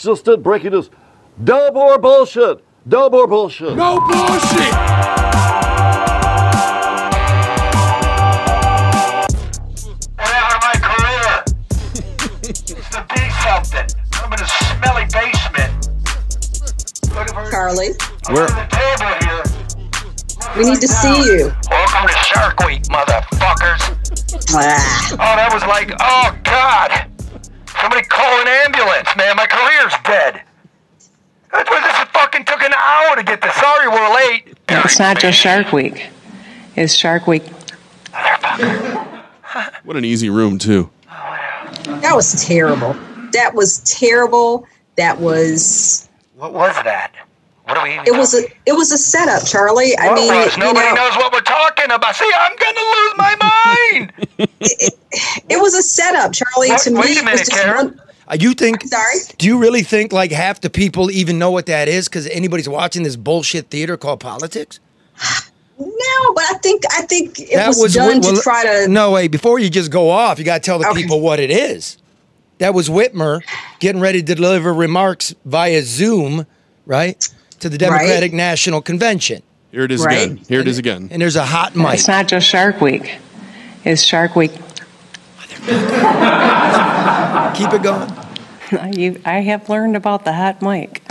Just did breaking news. No more bullshit. No more bullshit. No bullshit. Whatever my career. it's to be something. I'm in a smelly basement. Looking for Charlie, Where? the table here. we need to see you. Welcome to Shark Week, motherfuckers. Oh, that was like, oh God. Somebody call an ambulance, man. My career's dead. That's why this fucking took an hour to get this. Sorry we're late. It's not just Shark Week. It's Shark Week. What an easy room too. that was terrible. That was terrible. That was What was that? What do we even it was a it was a setup, Charlie. I What mean, was? you Nobody know, knows what we're talking about. See, I'm gonna lose my mind. it was a setup, Charlie. What- to wait me, a it was minute, just Karen. one. Uh, you think? Sorry. Do you really think like half the people even know what that is? Because anybody's watching this bullshit theater called politics? No, but I think I think it that was, done Whit- to try to. No, wait. Before you just go off, you got to tell the Okay. people what it is. That was Whitmer getting ready to deliver remarks via Zoom, right, to the Democratic National Convention. Here it is Right. again. Here it is again. And there's a hot mic. It's not just Shark Week. It's Shark Week. Keep it going. You, I have learned about the hot mic.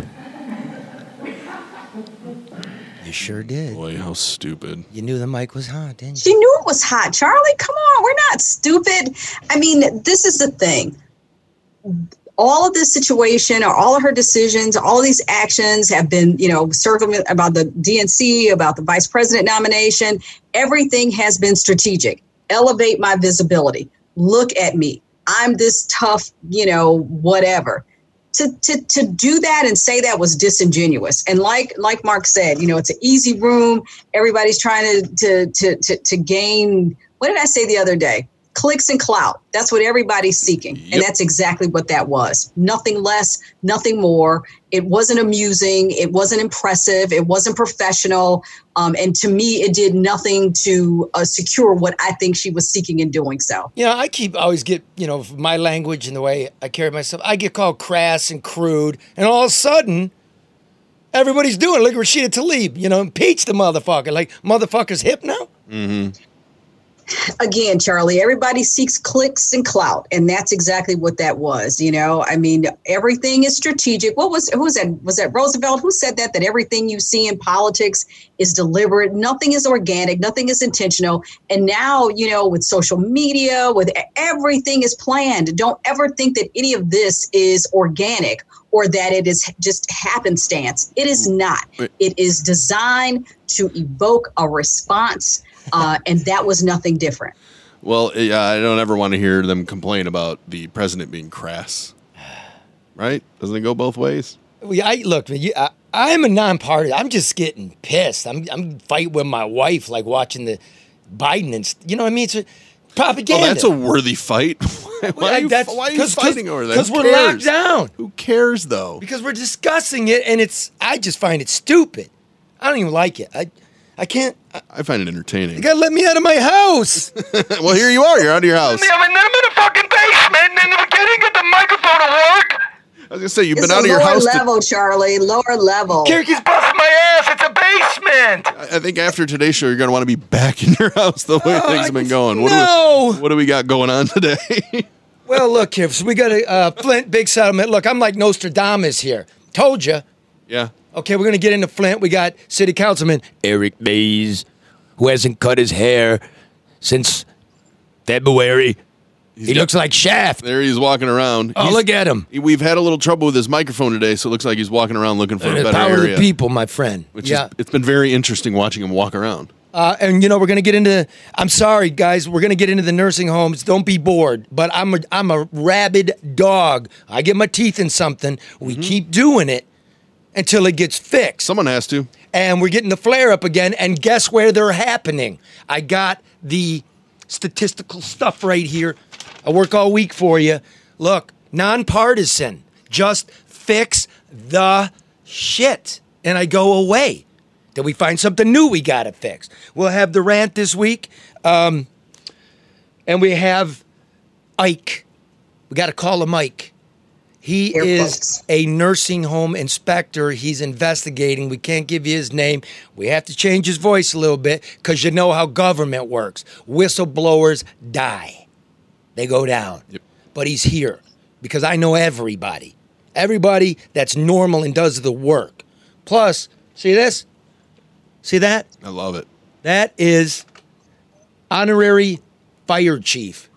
You sure did. Boy, how stupid. You knew the mic was hot, didn't you? She knew it was hot, Charlie. Come on, we're not stupid. I mean, this is the thing. All of this situation, or all of her decisions, all these actions have been, you know, circling about the DNC, about the vice president nomination. Everything has been strategic. Elevate my visibility. Look at me. I'm this tough, you know, whatever. To, to, to do that and say that was disingenuous and like like mark said you know it's an easy room everybody's trying to to to to, to gain what did i say the other day clicks and clout that's what everybody's seeking Yep. and that's exactly what that was nothing less nothing more it wasn't amusing it wasn't impressive it wasn't professional um, and to me it did nothing to uh, secure what i think she was seeking in doing so You know, I keep always get, you know, my language and the way I carry myself, I get called crass and crude, and all of a sudden, everybody's doing it. Look at Rashida Tlaib, you know, impeach the motherfucker. Like, motherfucker's hip now? Again, Charlie, everybody seeks clicks and clout, and that's exactly what that was. You know, I mean, everything is strategic. What was who was that? Was that Roosevelt who said that? That everything you see in politics is deliberate. Nothing is organic. Nothing is intentional. And now, you know, with social media, with everything is planned. Don't ever think that any of this is organic or that it is just happenstance. It is mm. not. It is designed to evoke a response. Uh, and that was nothing different. Well, yeah, I don't ever want to hear them complain about the president being crass. Right? Doesn't it go both ways? Well, I look, you, I, I'm a non-party. I'm just getting pissed. I'm I'm fighting with my wife, like watching the Biden and you know what I mean. It's a propaganda. Oh, that's a worthy fight. why, Well, are you, that's- why are you 'cause- fighting over that? Because we're cares? locked down. Who cares, though? Because we're discussing it, and it's. I just find it stupid. I don't even like it. I, I can't. I, I find it entertaining. you gotta let me out of my house. well, here you are. You're out of your house. I'm in, I'm in a fucking basement and we're getting get the microphone to work. I was gonna say you've It's been out of your lower house. to- level, Charlie. Lower level. He's busting my ass. It's a basement. I I think after today's show, you're gonna want to be back in your house the way things have been going. What, no. do we, what do we got going on today? well, look here. So we got a uh, Flint big settlement. Look, I'm like Nostradamus here. Told you. yeah. Okay, we're gonna get into Flint. We got City Councilman Eric Mays, who hasn't cut his hair since February. he got- looks like Shaft. There he's walking around. Oh, He's- look at him. We've had a little trouble with his microphone today, so it looks like he's walking around looking for a better power area. of the people, my friend. Which yeah. is, it's been very interesting watching him walk around. Uh, and you know we're gonna get into. I'm sorry, guys. We're gonna get into the nursing homes. Don't be bored. But I'm a I'm a rabid dog. I get my teeth in something. We Mm-hmm. keep doing it until it gets fixed. Someone has to. and we're getting the flare up again. And guess where they're happening? I got the statistical stuff right here. I work all week for you. Look, nonpartisan. Just fix the shit, and I go away. Then we find something new we got to fix. We'll have the rant this week, um, and we have Ike. We got to call him Ike. He Air is quotes. a nursing home inspector. He's investigating. We can't give you his name. We have to change his voice a little bit because you know how government works. Whistleblowers die, they go down. Yep. But he's here because I know everybody. Everybody that's normal and does the work. Plus, see this? See that? I love it. That is honorary fire chief.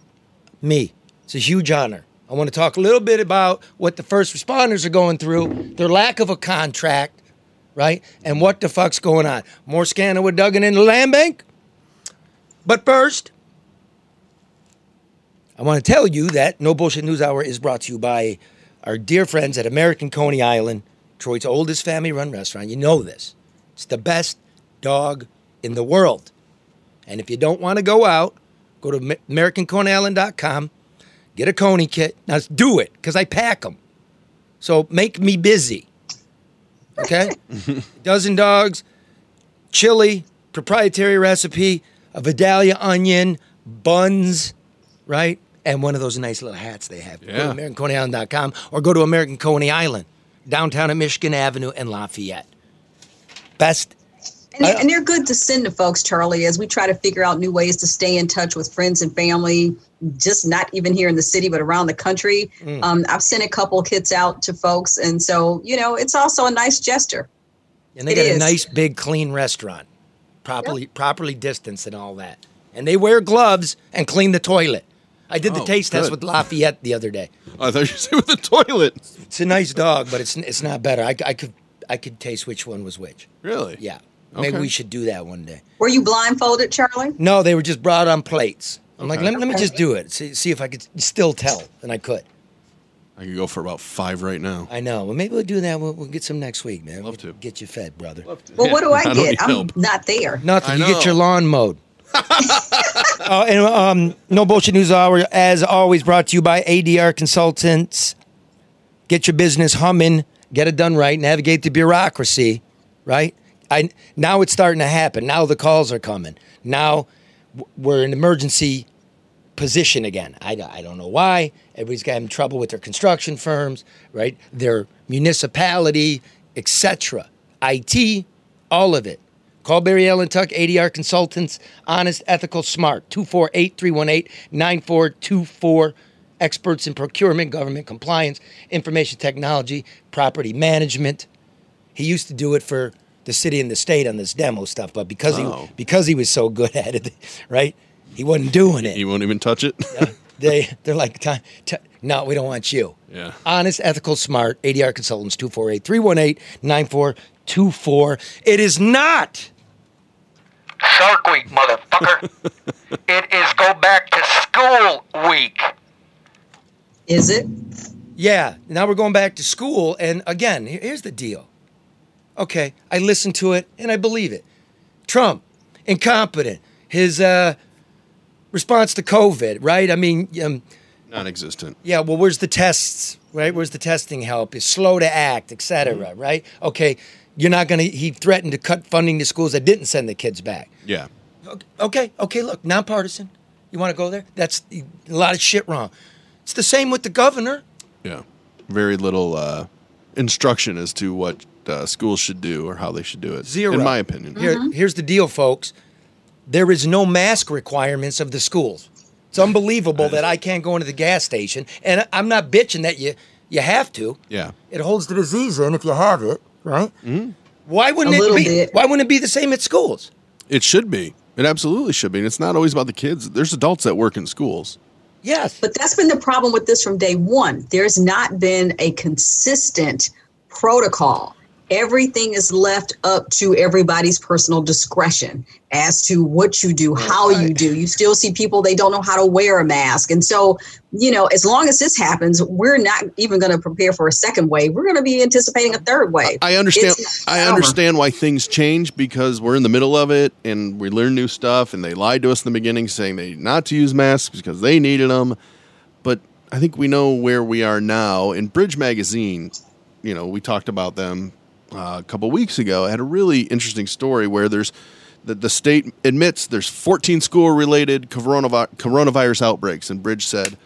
Me. It's a huge honor. I want to talk a little bit about what the first responders are going through, their lack of a contract, right? And what the fuck's going on. More scandal with Duggan in the land bank. But first, I want to tell you that No Bullshit News Hour is brought to you by our dear friends at American Coney Island, Detroit's oldest family run restaurant. You know this. It's the best dog in the world. And if you don't want to go out, go to Am- AmericanConeyIsland.com, get a Coney kit. Now do it because I pack them. So make me busy. Okay? Dozen dogs, chili, proprietary recipe, a Vidalia onion, buns, right? And one of those nice little hats they have. Go Yeah. to AmericanConeyIsland.com or go to American Coney Island, downtown at Michigan Avenue and Lafayette. Best And, and they're good to send to folks, Charlie, as we try to figure out new ways to stay in touch with friends and family, just not even here in the city, but around the country. Mm. Um, I've sent a couple kits out to folks. And so, you know, it's also a nice gesture. And they It got a nice big clean restaurant. Properly properly distanced and all that. And they wear gloves and clean the toilet. I did the Oh, taste test with Lafayette the other day. I thought you said with the toilet. It's a nice dog, but it's it's not better. I, I could I could taste which one was which. Really? Yeah. Maybe we should do that one day. Were you blindfolded, Charlie? No, they were just brought on plates. I'm like, Okay. let, let me just do it. See, see if I could still tell. And I could. I could go for about five right now. I know. Well, maybe we'll do that. We'll, we'll get some next week, man. Love We'll to. Get you fed, brother. Well, what do I, I get? need I'm help. not there. Nothing. You get your lawn mowed. uh, and um, no bullshit news hour, as always, brought to you by ADR Consultants. Get your business humming, get it done right, navigate the bureaucracy, right? I now it's starting to happen. Now the calls are coming. Now we're in emergency position again. I, I don't know why. Everybody's having trouble with their construction firms, right? Their municipality, etc. IT, all of it. Call Barry Allen Tuck, ADR Consultants, honest, ethical, smart. 248 318 9424. Experts in procurement, government compliance, information technology, property management. He used to do it for the city and the state on this demo stuff, but because Oh. he because he was so good at it, right? He wasn't doing it He won't even touch it? they they're like "Ti- ti- no we don't want you Yeah. honest ethical smart adr consultants 248-318-9424 it is not Shark Week, motherfucker. it is go back to school week. Is it? yeah now we're going back to school and again here's the deal okay i listen to it and i believe it trump incompetent his uh response to covid right i mean um, Non-existent. Yeah, well, where's the tests, right? Where's the testing help? Is slow to act, et cetera, Mm-hmm. right? Okay, you're not going to, he threatened to cut funding to schools that didn't send the kids back. Yeah. Okay, okay, look, nonpartisan. You want to go there? That's a lot of shit wrong. It's the same with the governor. Yeah. Very little uh, instruction as to what uh, schools should do or how they should do it. Zero. In my opinion. Here, here's the deal, folks. There is no mask requirements of the schools. It's unbelievable that I can't go into the gas station, and I'm not bitching that you you have to. Yeah. It holds the disease in if you have it, right? Hmm. Why wouldn't A it be? bit. Why wouldn't it be the same at schools? It should be. It absolutely should be. And it's not always about the kids. There's adults that work in schools. Yes, But that's been the problem with this from day one. There's not been a consistent protocol. Everything is left up to everybody's personal discretion as to what you do, how you do. You still see people, they don't know how to wear a mask. And so, you know, as long as this happens, we're not even going to prepare for a second wave. We're going to be anticipating a third wave. I understand. I understand why things change because we're in the middle of it and we learn new stuff. And they lied to us in the beginning, saying they not to use masks because they needed them. But I think we know where we are now. In Bridge Magazine, you know, we talked about them uh, a couple weeks ago. Had a really interesting story where there's the, the state admits there's 14 school related coronavi- coronavirus outbreaks, and Bridge said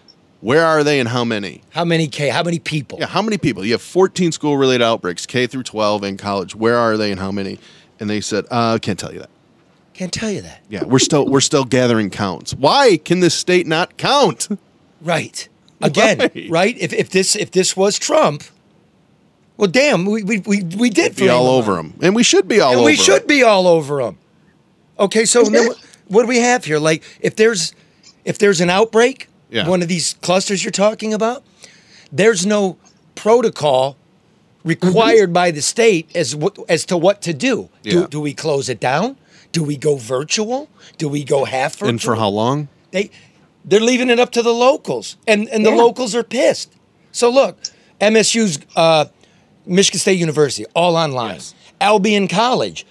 Where are they and how many? How many K? How many people? Yeah, how many people? You have 14 school related outbreaks, K through 12 in college. Where are they and how many? And they said, uh, can't tell you that. Can't tell you that. Yeah, we're still we're still gathering counts. Why can this state not count? Right. Again, Right. right? If if this if this was Trump, well, damn, we we we, we did Be all over them, and we should be all And over. we should 'em. be all over them. Okay, so then what, what do we have here? Like, if there's if there's an outbreak, Yeah. one of these clusters you're talking about, there's no protocol required by the state as what, as to what to do. Yeah. Do, do we close it down? Do we go virtual? Do we go half virtual? And for how long? They they're leaving it up to the locals, and and the Yeah. locals are pissed. So look, MSU's uh, Michigan State University, all online. Yes. Albion College,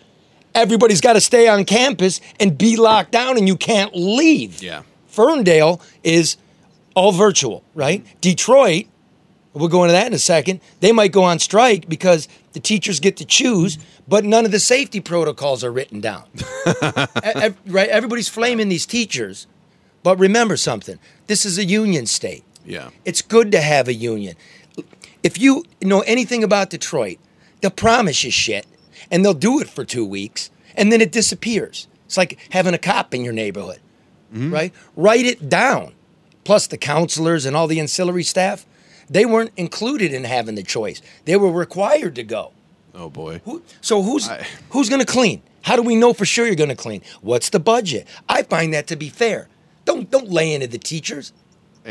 everybody's got to stay on campus and be locked down, and you can't leave. Yeah. Ferndale is all virtual, right? Detroit, we'll go into that in a second. They might go on strike because the teachers get to choose, but none of the safety protocols are written down. Right? Everybody's flaming these teachers, but remember something: this is a union state. Yeah. It's good to have a union. If you know anything about Detroit, they'll promise you shit and they'll do it for two weeks and then it disappears. It's like having a cop in your neighborhood, mm-hmm. right? Write it down. Plus, the counselors and all the ancillary staff, they weren't included in having the choice. They were required to go. Oh boy. Who, so who's I- who's going to clean? How do we know for sure you're going to clean? What's the budget? I find that to be fair. Don't don't lay into the teachers.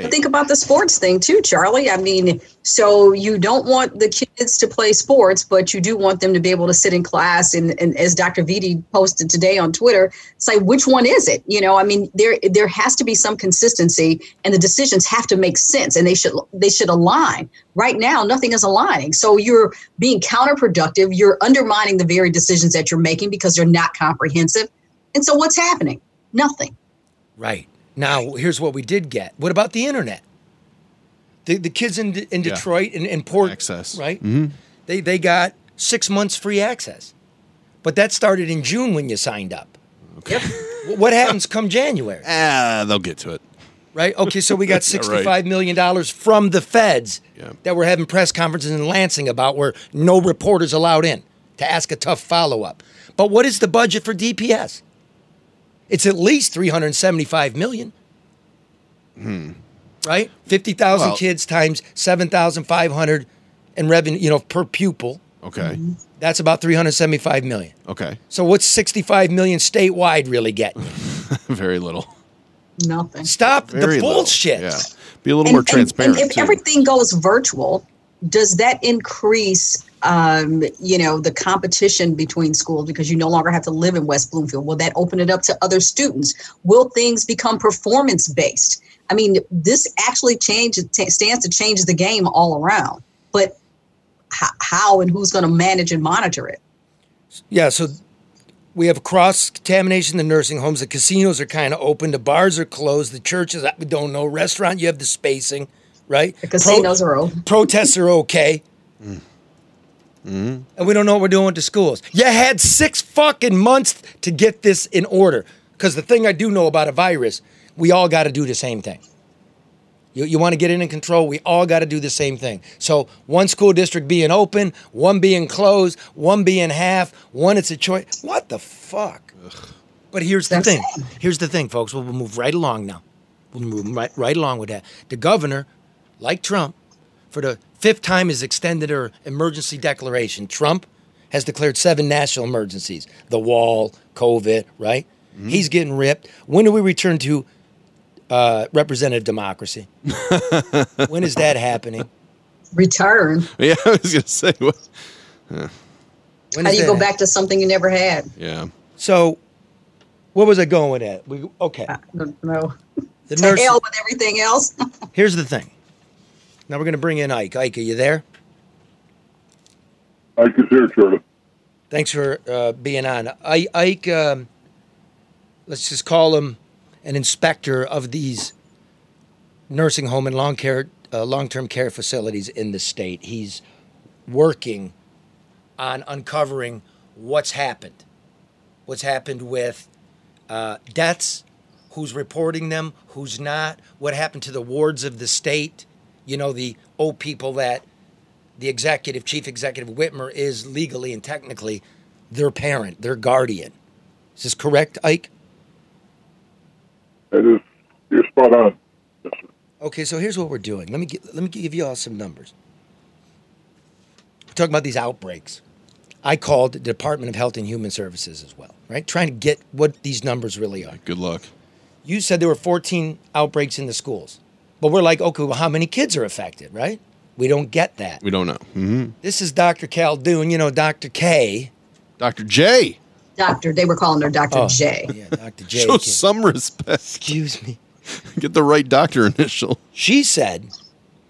But think about the sports thing too, Charlie. I mean, so you don't want the kids to play sports, but you do want them to be able to sit in class. And, and as Dr. Vitti posted today on Twitter, say which one is it? You know, I mean, there there has to be some consistency, and the decisions have to make sense, and they should they should align. Right now, nothing is aligning, so you're being counterproductive. You're undermining the very decisions that you're making because they're not comprehensive. And so, what's happening? Nothing. Right. Now, here's what we did get. What about the internet? The, the kids in, in Yeah. Detroit and in Port, Access. right? They, they got six months free access. But that started in June when you signed up. Yep. What happens come January? Ah, they'll get to it. Right? Okay, so we got. $65 million from the feds Yeah. that we're having press conferences in Lansing about where no reporters allowed in to ask a tough follow up. But what is the budget for DPS? It's at least 375 million. Hmm. Right? 50,000 Well- kids times 7,500 in revenue, you know, per pupil. Okay. That's about 375 million. Okay. So what's 65 million statewide really getting? you? Very little. Nothing. Stop Very the little. bullshit. Yeah. Be a little more transparent. And, if too. everything goes virtual, does that increase, um, you know, the competition between schools because you no longer have to live in West Bloomfield? Will that open it up to other students? Will things become performance based? I mean, this actually changes t- stands to change the game all around. But h- how and who's going to manage and monitor it? Yeah, so we have cross contamination in the nursing homes. The casinos are kind of open. The bars are closed. The churches, we don't know. Restaurant, you have the spacing, right? The casinos are open. Protests are okay. Mm-hmm. And we don't know what we're doing with the schools. You had six fucking months to get this in order. Because the thing I do know about a virus, we all got to do the same thing. You, you want to get it in control, we all got to do the same thing. So, one school district being open, one being closed, one being half, one it's a choice. What the fuck? But here's the That's thing. it. Here's the thing, folks. We'll, we'll move right along now. We'll move right, right along with that. The governor, like Trump, for the fifth time has extended her emergency declaration. Trump has declared seven national emergencies the wall, COVID, right? He's getting ripped. When do we return to uh, representative democracy? when is that happening? Return. yeah, I was gonna say. What? When How is do you that go happening? back to something you never had? Yeah. So, what was I going with that? We okay. I don't know. The To nurse. hell with everything else. Here's the thing. Now we're going to bring in Ike. Ike, are you there? Ike is here, Charlie. Thanks for uh, being on. I, Ike, um, let's just call him an inspector of these nursing home and long care, uh, long-term care facilities in the state. He's working on uncovering what's happened, what's happened with uh, deaths, who's reporting them, who's not, what happened to the wards of the state, you know, the old people that the executive, chief executive Whitmer is legally and technically their parent, their guardian. Is this correct, Ike? That is, you're spot on. Yes. Okay, so here's what we're doing. Let me gi- let me give you all some numbers. We're talking about these outbreaks. I called the Department of Health and Human Services as well, right? Trying to get what these numbers really are. Good luck. You said there were 14 outbreaks in the schools, but we're like, okay, well, how many kids are affected, right? We don't get that. We don't know. hmm This is Dr. Cal Khaldun, you know, Dr. K. Dr. J. Doctor, they were calling her Dr. Oh, J. Yeah, Dr. J. Show some respect. Excuse me. Get the right doctor initial. She said,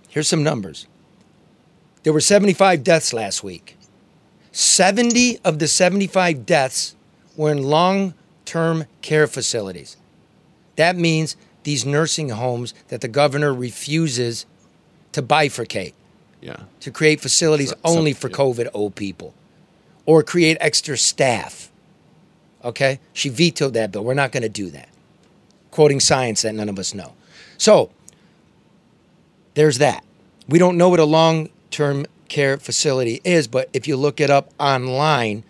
here's some numbers. There were 75 deaths last week. 70 of the 75 deaths were in long term care facilities. That means these nursing homes that the governor refuses to bifurcate, Yeah. to create facilities So- only so- for yeah. COVID old people or create extra staff. Okay? She vetoed that bill. We're not going to do that. Quoting science that none of us know. So, there's that. We don't know what a long term care facility is, but if you look it up online,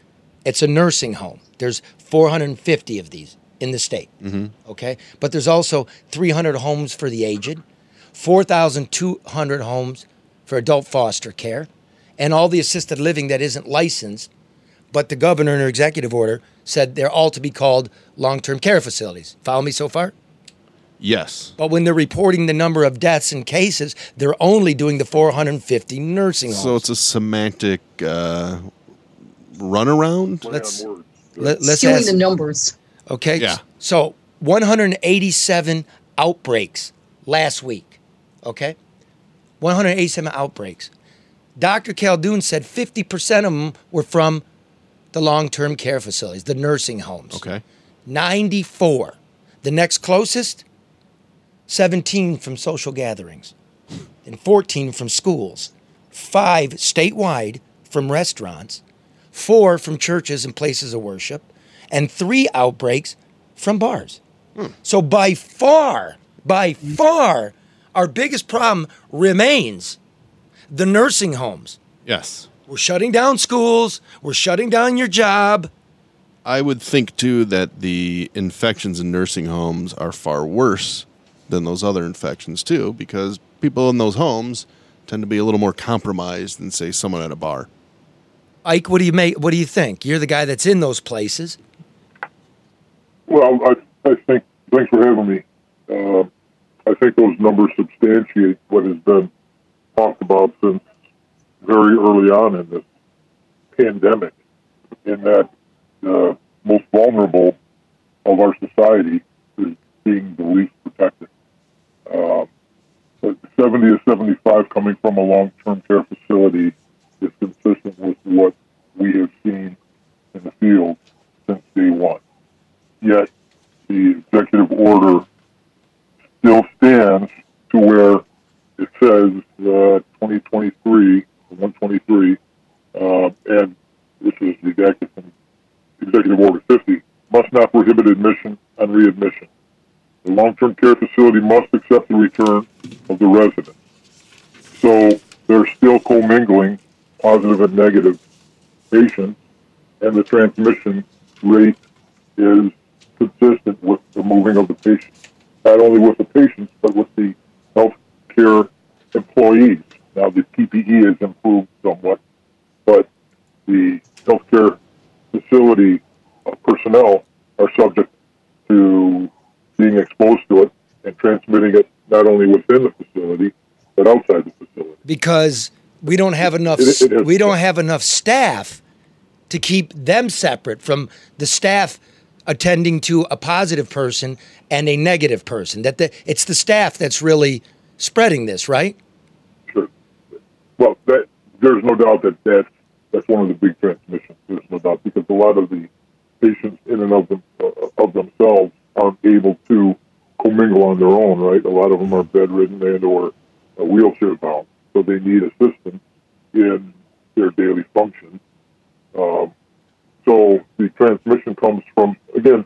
it's a nursing home. There's 450 of these in the state. Okay? But there's also 300 homes for the aged, 4,200 homes for adult foster care, and all the assisted living that isn't licensed, but the governor in her executive order said they're all to be called long term care facilities. Follow me so far? Yes. But when they're reporting the number of deaths and cases, they're only doing the 450 nursing homes. So it's a semantic uh, runaround. Let's- on words. Let, us ask, the numbers. Okay. Yeah. So 187 outbreaks last week. Okay. 187 outbreaks. Dr. Khaldun said 50% of them were from the long-term care facilities, the nursing homes. Okay. 94. The next closest, 17 from social gatherings, and 14 from schools, five statewide from restaurants, four from churches and places of worship, and three outbreaks from bars. So by far, by far, our biggest problem remains the nursing homes. Yes. We're shutting down schools, we're shutting down your job. I would think too that the infections in nursing homes are far worse than those other infections too, because people in those homes tend to be a little more compromised than say someone at a bar. Ike, what do you make? What do you think? You're the guy that's in those places. Well, I, I think, thanks for having me. Uh, I think those numbers substantiate what has been talked about since very early on in this pandemic, in that the most vulnerable of our society is being the least protected. But 70 to 75 coming from a long-term care facility is consistent with what we have seen in the field since day one yet the executive order still stands to where it says uh, 2023, 123, uh, and this is the executive, executive order 50, must not prohibit admission and readmission. The long-term care facility must accept the return of the resident. So they're still commingling positive and negative patients, and the transmission rate is consistent with the moving of the patients, not only with the patients, but with the healthcare employees. Now, the PPE has improved somewhat, but the healthcare facility uh, personnel are subject to being exposed to it and transmitting it not only within the facility, but outside the facility. because we don't have enough It- it is- we don't have enough staff to keep them separate from the staff attending to a positive person and a negative person that the, it's the staff that's really spreading this right Sure. Well, that there's no doubt that that's that's one of the big transmissions. There's no doubt because a lot of the patients in and of them uh, of themselves aren't able to commingle on their own. Right. A lot of them are bedridden and or uh, wheelchair bound, so they need assistance in their daily function. Um, so the transmission comes from again.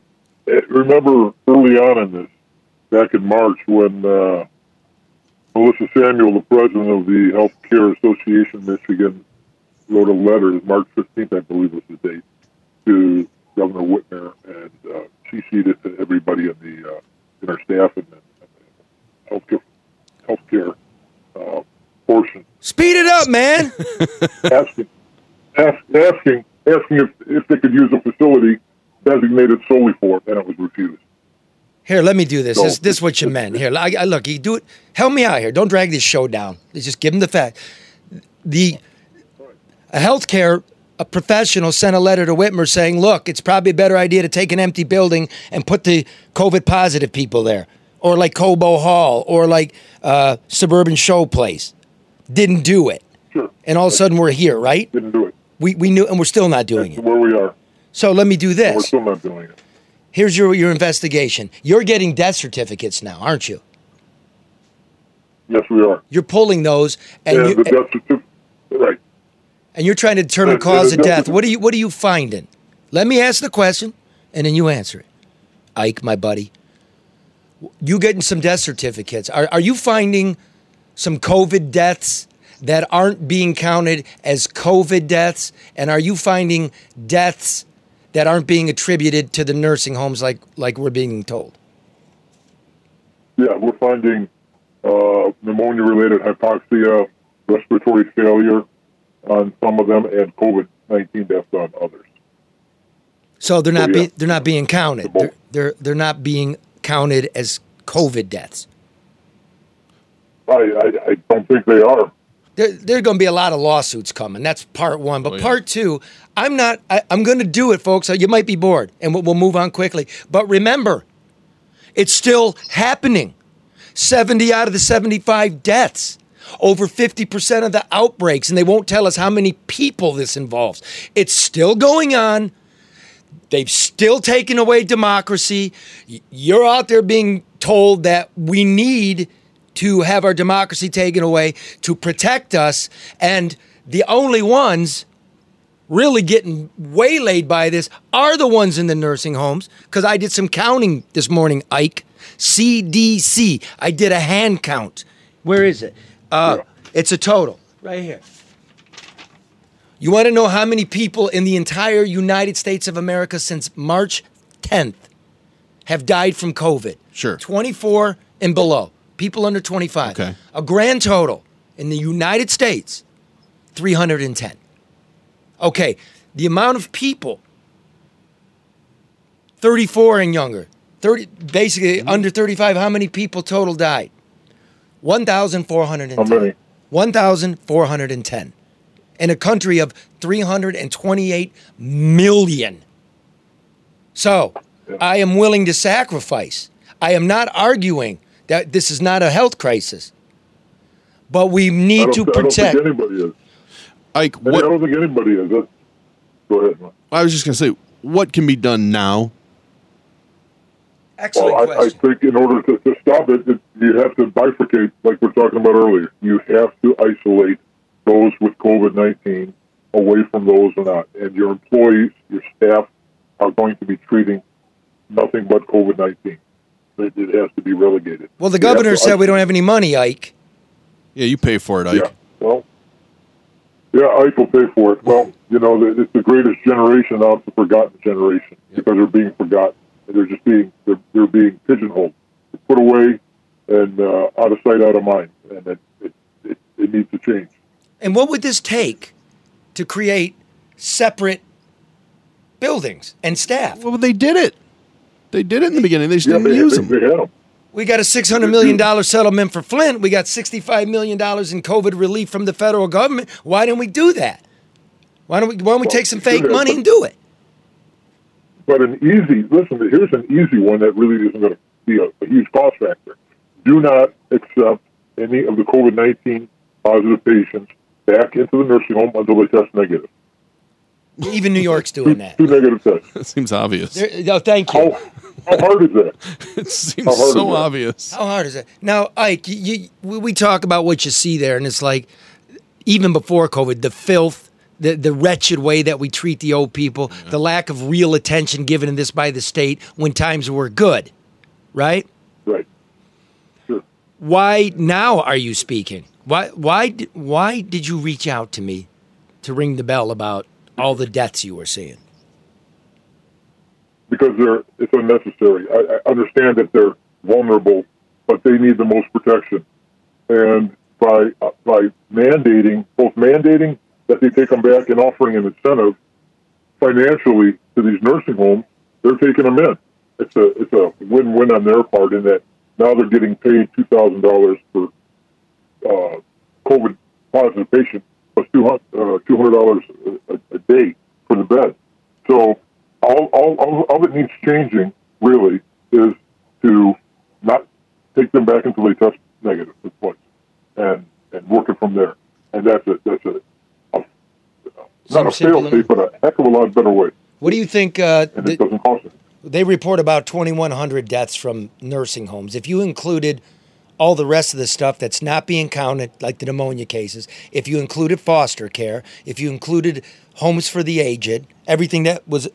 eh, Remember early on in this back in March when uh, Melissa Samuel, the president of the Healthcare Association of Michigan, wrote a letter, March 15th, I believe was the date, to Governor Whitmer, and uh, CC'd it to everybody in the uh, in our staff and, and the healthcare healthcare uh, portion, Speed it up, man. asking ask, asking asking if, if they could use a facility designated solely for it, and it was refused. Here, let me do this. So- This, this is what you meant. Here, I, I, look, you do it. Help me out here. Don't drag this show down. Let's just give them the fact. The a healthcare a professional sent a letter to Whitmer saying, "Look, it's probably a better idea to take an empty building and put the COVID positive people there, or like Cobo Hall, or like uh, Suburban Show Place." Didn't do it, Sure, and all of a sudden we're here, right? didn't do it. We we knew, and we're still not doing That's it. where we are. So let me do this. We're still not doing it. Here's your your investigation. You're getting death certificates now, aren't you? Yes, we are. You're pulling those, and And you, the death certificate, right? and you're trying to determine Yeah, cause yeah, of death. death- What are you What are you finding? Let me ask the question, and then you answer it. Ike, my buddy, you getting some death certificates? Are Are you finding some COVID deaths that aren't being counted as COVID deaths, and are you finding deaths that aren't being attributed to the nursing homes like like we're being told? Yeah, we're finding uh, pneumonia-related hypoxia, respiratory failure on some of them, and COVID-19 deaths on others. So they're not yeah. being they're not being counted. They're, they're they're not being counted as COVID deaths. I, I, I don't think they are. There, there are going to be a lot of lawsuits coming. That's part one. But Oh, yeah. part two, I'm not. I, I'm going to do it, folks. Uh, you might be bored, and we'll, we'll move on quickly. But remember, it's still happening. 70 out of the 75 deaths. Over 50% of the outbreaks, and they won't tell us how many people this involves. It's still going on. They've still taken away democracy. You're out there being told that we need to have our democracy taken away to protect us. And the only ones really getting waylaid by this are the ones in the nursing homes. Because I did some counting this morning, Ike. CDC. I did a hand count. Where is it? Uh, It's a total right here. You want to know how many people in the entire United States of America since March 10th have died from COVID? Sure. 24 and below. People under 25. Okay. A grand total in the United States 310. Okay, the amount of people 34 and younger, 30 basically Mm-hmm. under 35, how many people total died? 1,410. How many? 1,410 in a country of 328 million. So I am willing to sacrifice. I am not arguing that this is not a health crisis, but we need don't, to I don't protect. think anybody is. Ike, I don't think anybody is. That's, go ahead. man. I was just gonna say, what can be done now? Excellent Well, I, I think in order to, to stop it, it, you have to bifurcate, like we are talking about earlier. You have to isolate those with COVID 19 away from those who are not. And your employees, your staff, are going to be treating nothing but COVID 19. It, it has to be relegated. well, the governor to said we don't have any money, Ike. Yeah, you pay for it, Ike. Yeah, well, yeah, Ike will pay for it. Well, you know, it's the greatest generation now. It's the forgotten generation because they're being forgotten. They're just being they're, they're being pigeonholed, put away, and uh, out of sight, out of mind. And it it, it, it needs to change. And what would this take to create separate buildings and staff? Well, they did it. They did it in the beginning. They just Yeah, didn't they, use they, them. they had them. We got a $600 million settlement for Flint. We got $65 million in COVID relief from the federal government. Why didn't we do that? Why don't we, why don't we Well, take some fake have, money but- and do it? But an easy listen. Here's an easy one that really isn't going to be a, a huge cost factor. Do not accept any of the COVID nineteen positive patients back into the nursing home until they test negative. Even New York's doing that. two negative tests. It seems obvious. There- no, thank you. How how hard is that? It seems so that? obvious. How hard is it? Now, Ike, you, you, we we talk about what you see there, and it's like even before COVID, the filth, the, the wretched way that we treat the old people, the lack of real attention given in this by the state when times were good, right? Right. Sure. why now are you speaking? Why why why did you reach out to me to ring the bell about all the deaths you were seeing? because they're it's unnecessary. I, I understand that they're vulnerable, but they need the most protection. And by by mandating both mandating that they take them back and offering an incentive financially to these nursing homes, they're taking them in. It's a it's a win win on their part in that now they're getting paid two thousand dollars for uh, COVID positive patient plus two hundred dollars a, a day for the bed. So all, all, all, all that needs changing really is to not take them back until they test negative for twice, and and work it from there. And that's it. that's it. a not a fail safe, but a heck of a lot better way, What do you think? Uh, and the- it doesn't cost anything. they report about 2,100 deaths from nursing homes. If you included all the rest of the stuff that's not being counted, like the pneumonia cases, if you included foster care, if you included homes for the aged, everything that was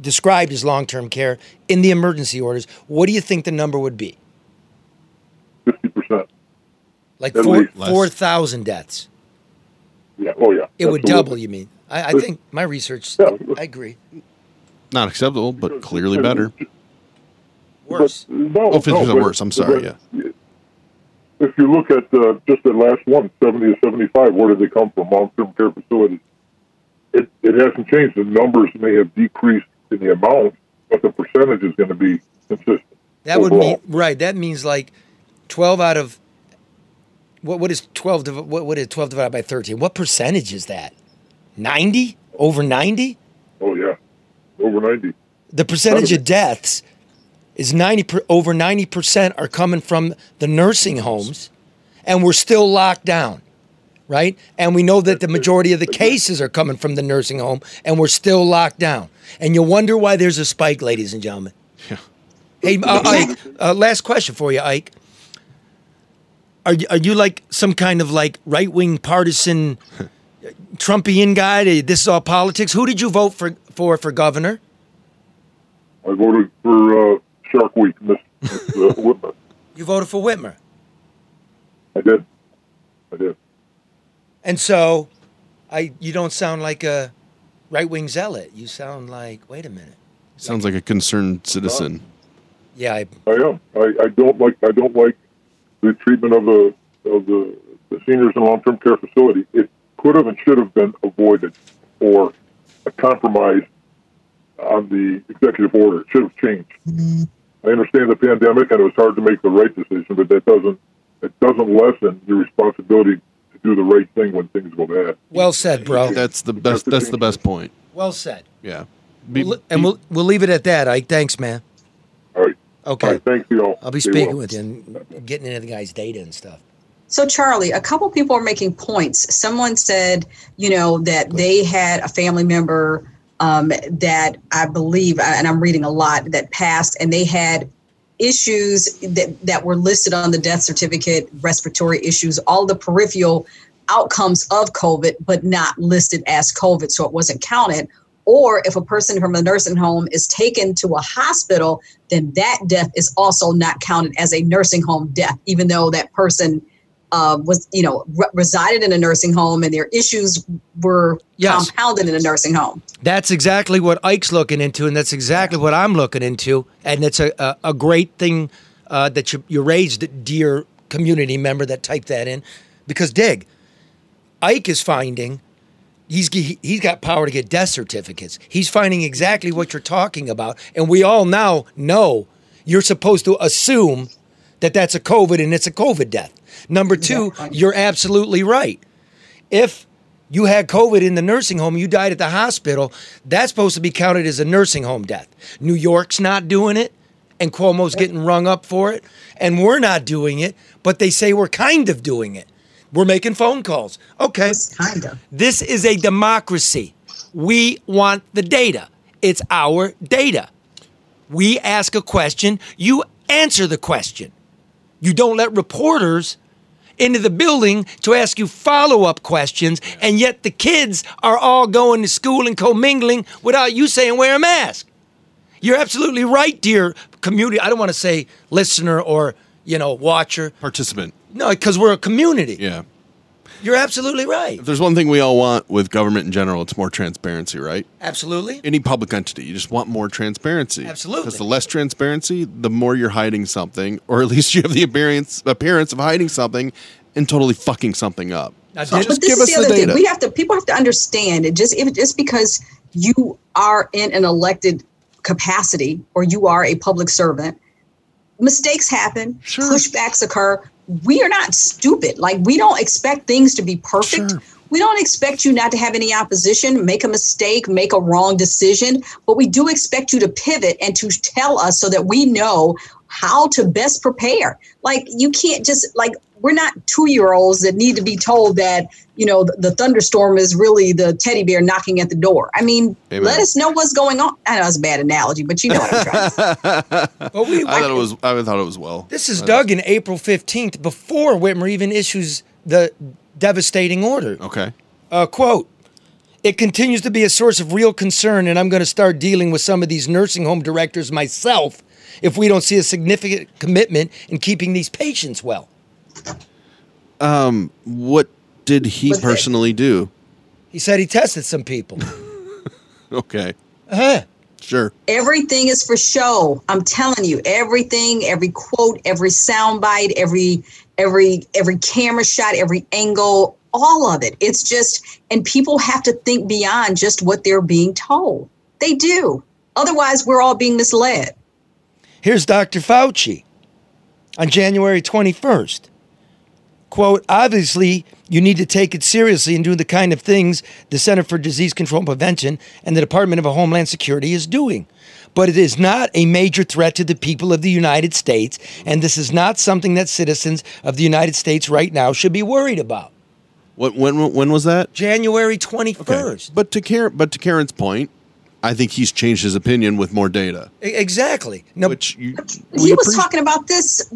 described as long term care in the emergency orders, what do you think the number would be? Fifty percent. Like At four 4,000 deaths. Yeah. Oh yeah. It would Absolutely. double, you mean? I, I think my research, Yeah. I agree. Not acceptable, but clearly better. Worse. But, no, Oh, 50% no, but- worse. I'm sorry, but If you look at uh, just the last one, 70 to 75, where did they come from? Long-term care facilities. It, it hasn't changed. The numbers may have decreased in the amount, but the percentage is going to be consistent. That would mean right. That means like twelve out of what? What is twelve? What, what is twelve divided by thirteen? What percentage is that? Ninety? Over ninety? Oh yeah, over 90. The percentage of deaths is ninety. Per, over ninety percent are coming from the nursing homes, and we're still locked down, right? And we know that the majority of the cases are coming from the nursing home, and we're still locked down. And you wonder why there's a spike, ladies and gentlemen. Yeah. Hey, uh, Ike, uh, last question for you, Ike. Are you, are you like some kind of like right wing partisan Trumpian guy? This is all politics. Who did you vote for for for governor? I voted for uh, Shark Week, Miss, Miss uh, Whitmer. You voted for Whitmer, I did. I did. and so I you don't sound like a right wing zealot. You sound like wait a minute. Sounds like a concerned citizen. Yeah, I, I am. I, I don't like. I don't like the treatment of the of the, the seniors in long term care facility. It could have and should have been avoided, or a compromise on the executive order. It should have changed. I understand the pandemic, and it was hard to make the right decision, but that doesn't it doesn't lessen your responsibility to do the right thing when things go bad. well said, bro. That's the best. That's the best point. Well said. Yeah. Be- We'll- and we'll we'll leave it at that, Ike. Thanks, man. All right. Okay. All right. Thanks, y'all. I'll be Stay speaking well. with you and getting into the guy's data and stuff. So, Charlie, a couple people are making points. Someone said, you know, that they had a family member um, that I believe, and I'm reading a lot, that passed, and they had issues that, that were listed on the death certificate, respiratory issues, all the peripheral outcomes of COVID, but not listed as COVID, so it wasn't counted. Or if a person from a nursing home is taken to a hospital, then that death is also not counted as a nursing home death, even though that person uh, was, you know, re- resided in a nursing home and their issues were Yes. compounded in a nursing home. That's exactly what Ike's looking into, and that's exactly what I'm looking into. And it's a, a, a great thing uh, that you, you raised, dear community member that typed that in. Because, dig, Ike is finding he's, he, he's got power to get death certificates. He's finding exactly what you're talking about. And we all now know you're supposed to assume that that's a COVID and it's a COVID death. Number two, you're absolutely right. If you had COVID in the nursing home, you died at the hospital, that's supposed to be counted as a nursing home death. New York's not doing it, and Cuomo's getting rung up for it, and we're not doing it, but they say we're kind of doing it. We're making phone calls. Okay. Kind of. This is a democracy. We want the data. It's our data. We ask a question, you answer the question. You don't let reporters into the building to ask you follow up questions, and yet the kids are all going to school and commingling without you saying wear a mask. You're absolutely right, dear community. I don't want to say listener or you know, watcher. Participant. No, because we're a community. Yeah. You're absolutely right. If there's one thing we all want with government in general, it's more transparency, right? Absolutely. Any public entity, you just want more transparency. Absolutely. Because the less transparency, the more you're hiding something, or at least you have the appearance appearance of hiding something and totally fucking something up. Now, So just but this give is us the the other data. thing. We have to. People have to understand it. Just if just because you are in an elected capacity or you are a public servant, mistakes happen. Sure. Pushbacks occur. We are not stupid. Like we don't expect things to be perfect. Sure. We don't expect you not to have any opposition, make a mistake, make a wrong decision, but we do expect you to pivot and to tell us so that we know how to best prepare. Like you can't just like we're not two year olds that need to be told that you know the, the thunderstorm is really the teddy bear knocking at the door. I mean, Amen. let us know what's going on. I know it's a bad analogy, but you know what I'm trying to say. But we, I thought it was. I thought it was well. This is dug in April 15th before Whitmer even issues the devastating order. Okay. Uh, quote, it continues to be a source of real concern, and I'm going to start dealing with some of these nursing home directors myself if we don't see a significant commitment in keeping these patients well. What did he Was it- personally do? He said he tested some people. Okay. uh-huh. Sure. Everything is for show. I'm telling you, everything, every quote, every soundbite, every every every camera shot, every angle, all of it. It's just and people have to think beyond just what they're being told. They do. Otherwise, we're all being misled. Here's Dr. Fauci on January 21st. Quote, obviously, you need to take it seriously and do the kind of things the Center for Disease Control and Prevention and the Department of Homeland Security is doing. But it is not a major threat to the people of the United States, and this is not something that citizens of the United States right now should be worried about. What? When? When was that? January 21st. But to Karen, but to Karen's point, I think he's changed his opinion with more data. Exactly. No, Which you, he was appreciate. talking about this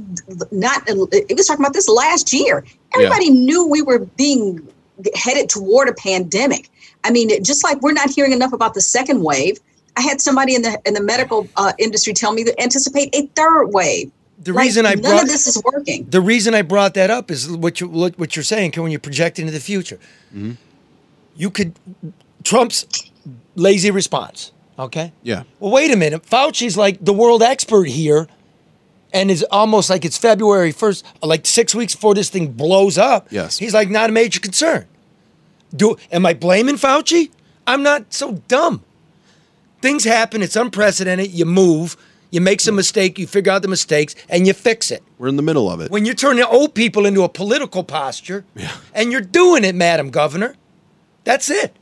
not he was talking about this last year everybody knew we were being headed toward a pandemic i mean just like we're not hearing enough about the second wave i had somebody in the in the medical uh, industry tell me to anticipate a third wave the Like, reason I none brought of this is working the reason I brought that up is what you what what you're saying. When you project into the future, you could Trump's lazy response. Okay. Yeah. Well, wait a minute. Fauci's like the world expert here, and is almost like it's February first, like six weeks before this thing blows up. Yes. He's like not a major concern. Do am I blaming Fauci? I'm not so dumb. Things happen. It's unprecedented. You move. You make some mistake. You figure out the mistakes, and you fix it We're in the middle of it. when you're turning old people into a political posture, yeah. and you're doing it, Madam Governor. That's it.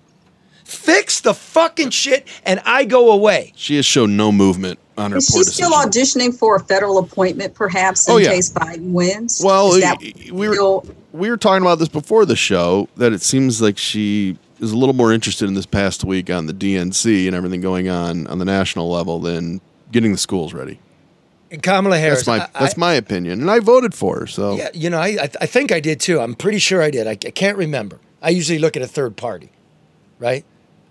Fix the fucking shit, and I go away. She has shown no movement on her is she still decision. auditioning for a federal appointment perhaps in Oh, yeah. case biden wins Well, that we were still- we were talking about this before the show that it seems like she is a little more interested in this past week on the DNC and everything going on on the national level than getting the schools ready. And Kamala Harris. That's my I- that's I- my opinion, and I voted for her. So Yeah, you know, I, I I think I did too. I'm pretty sure I did. I, I can't remember. I usually look at a third party, right?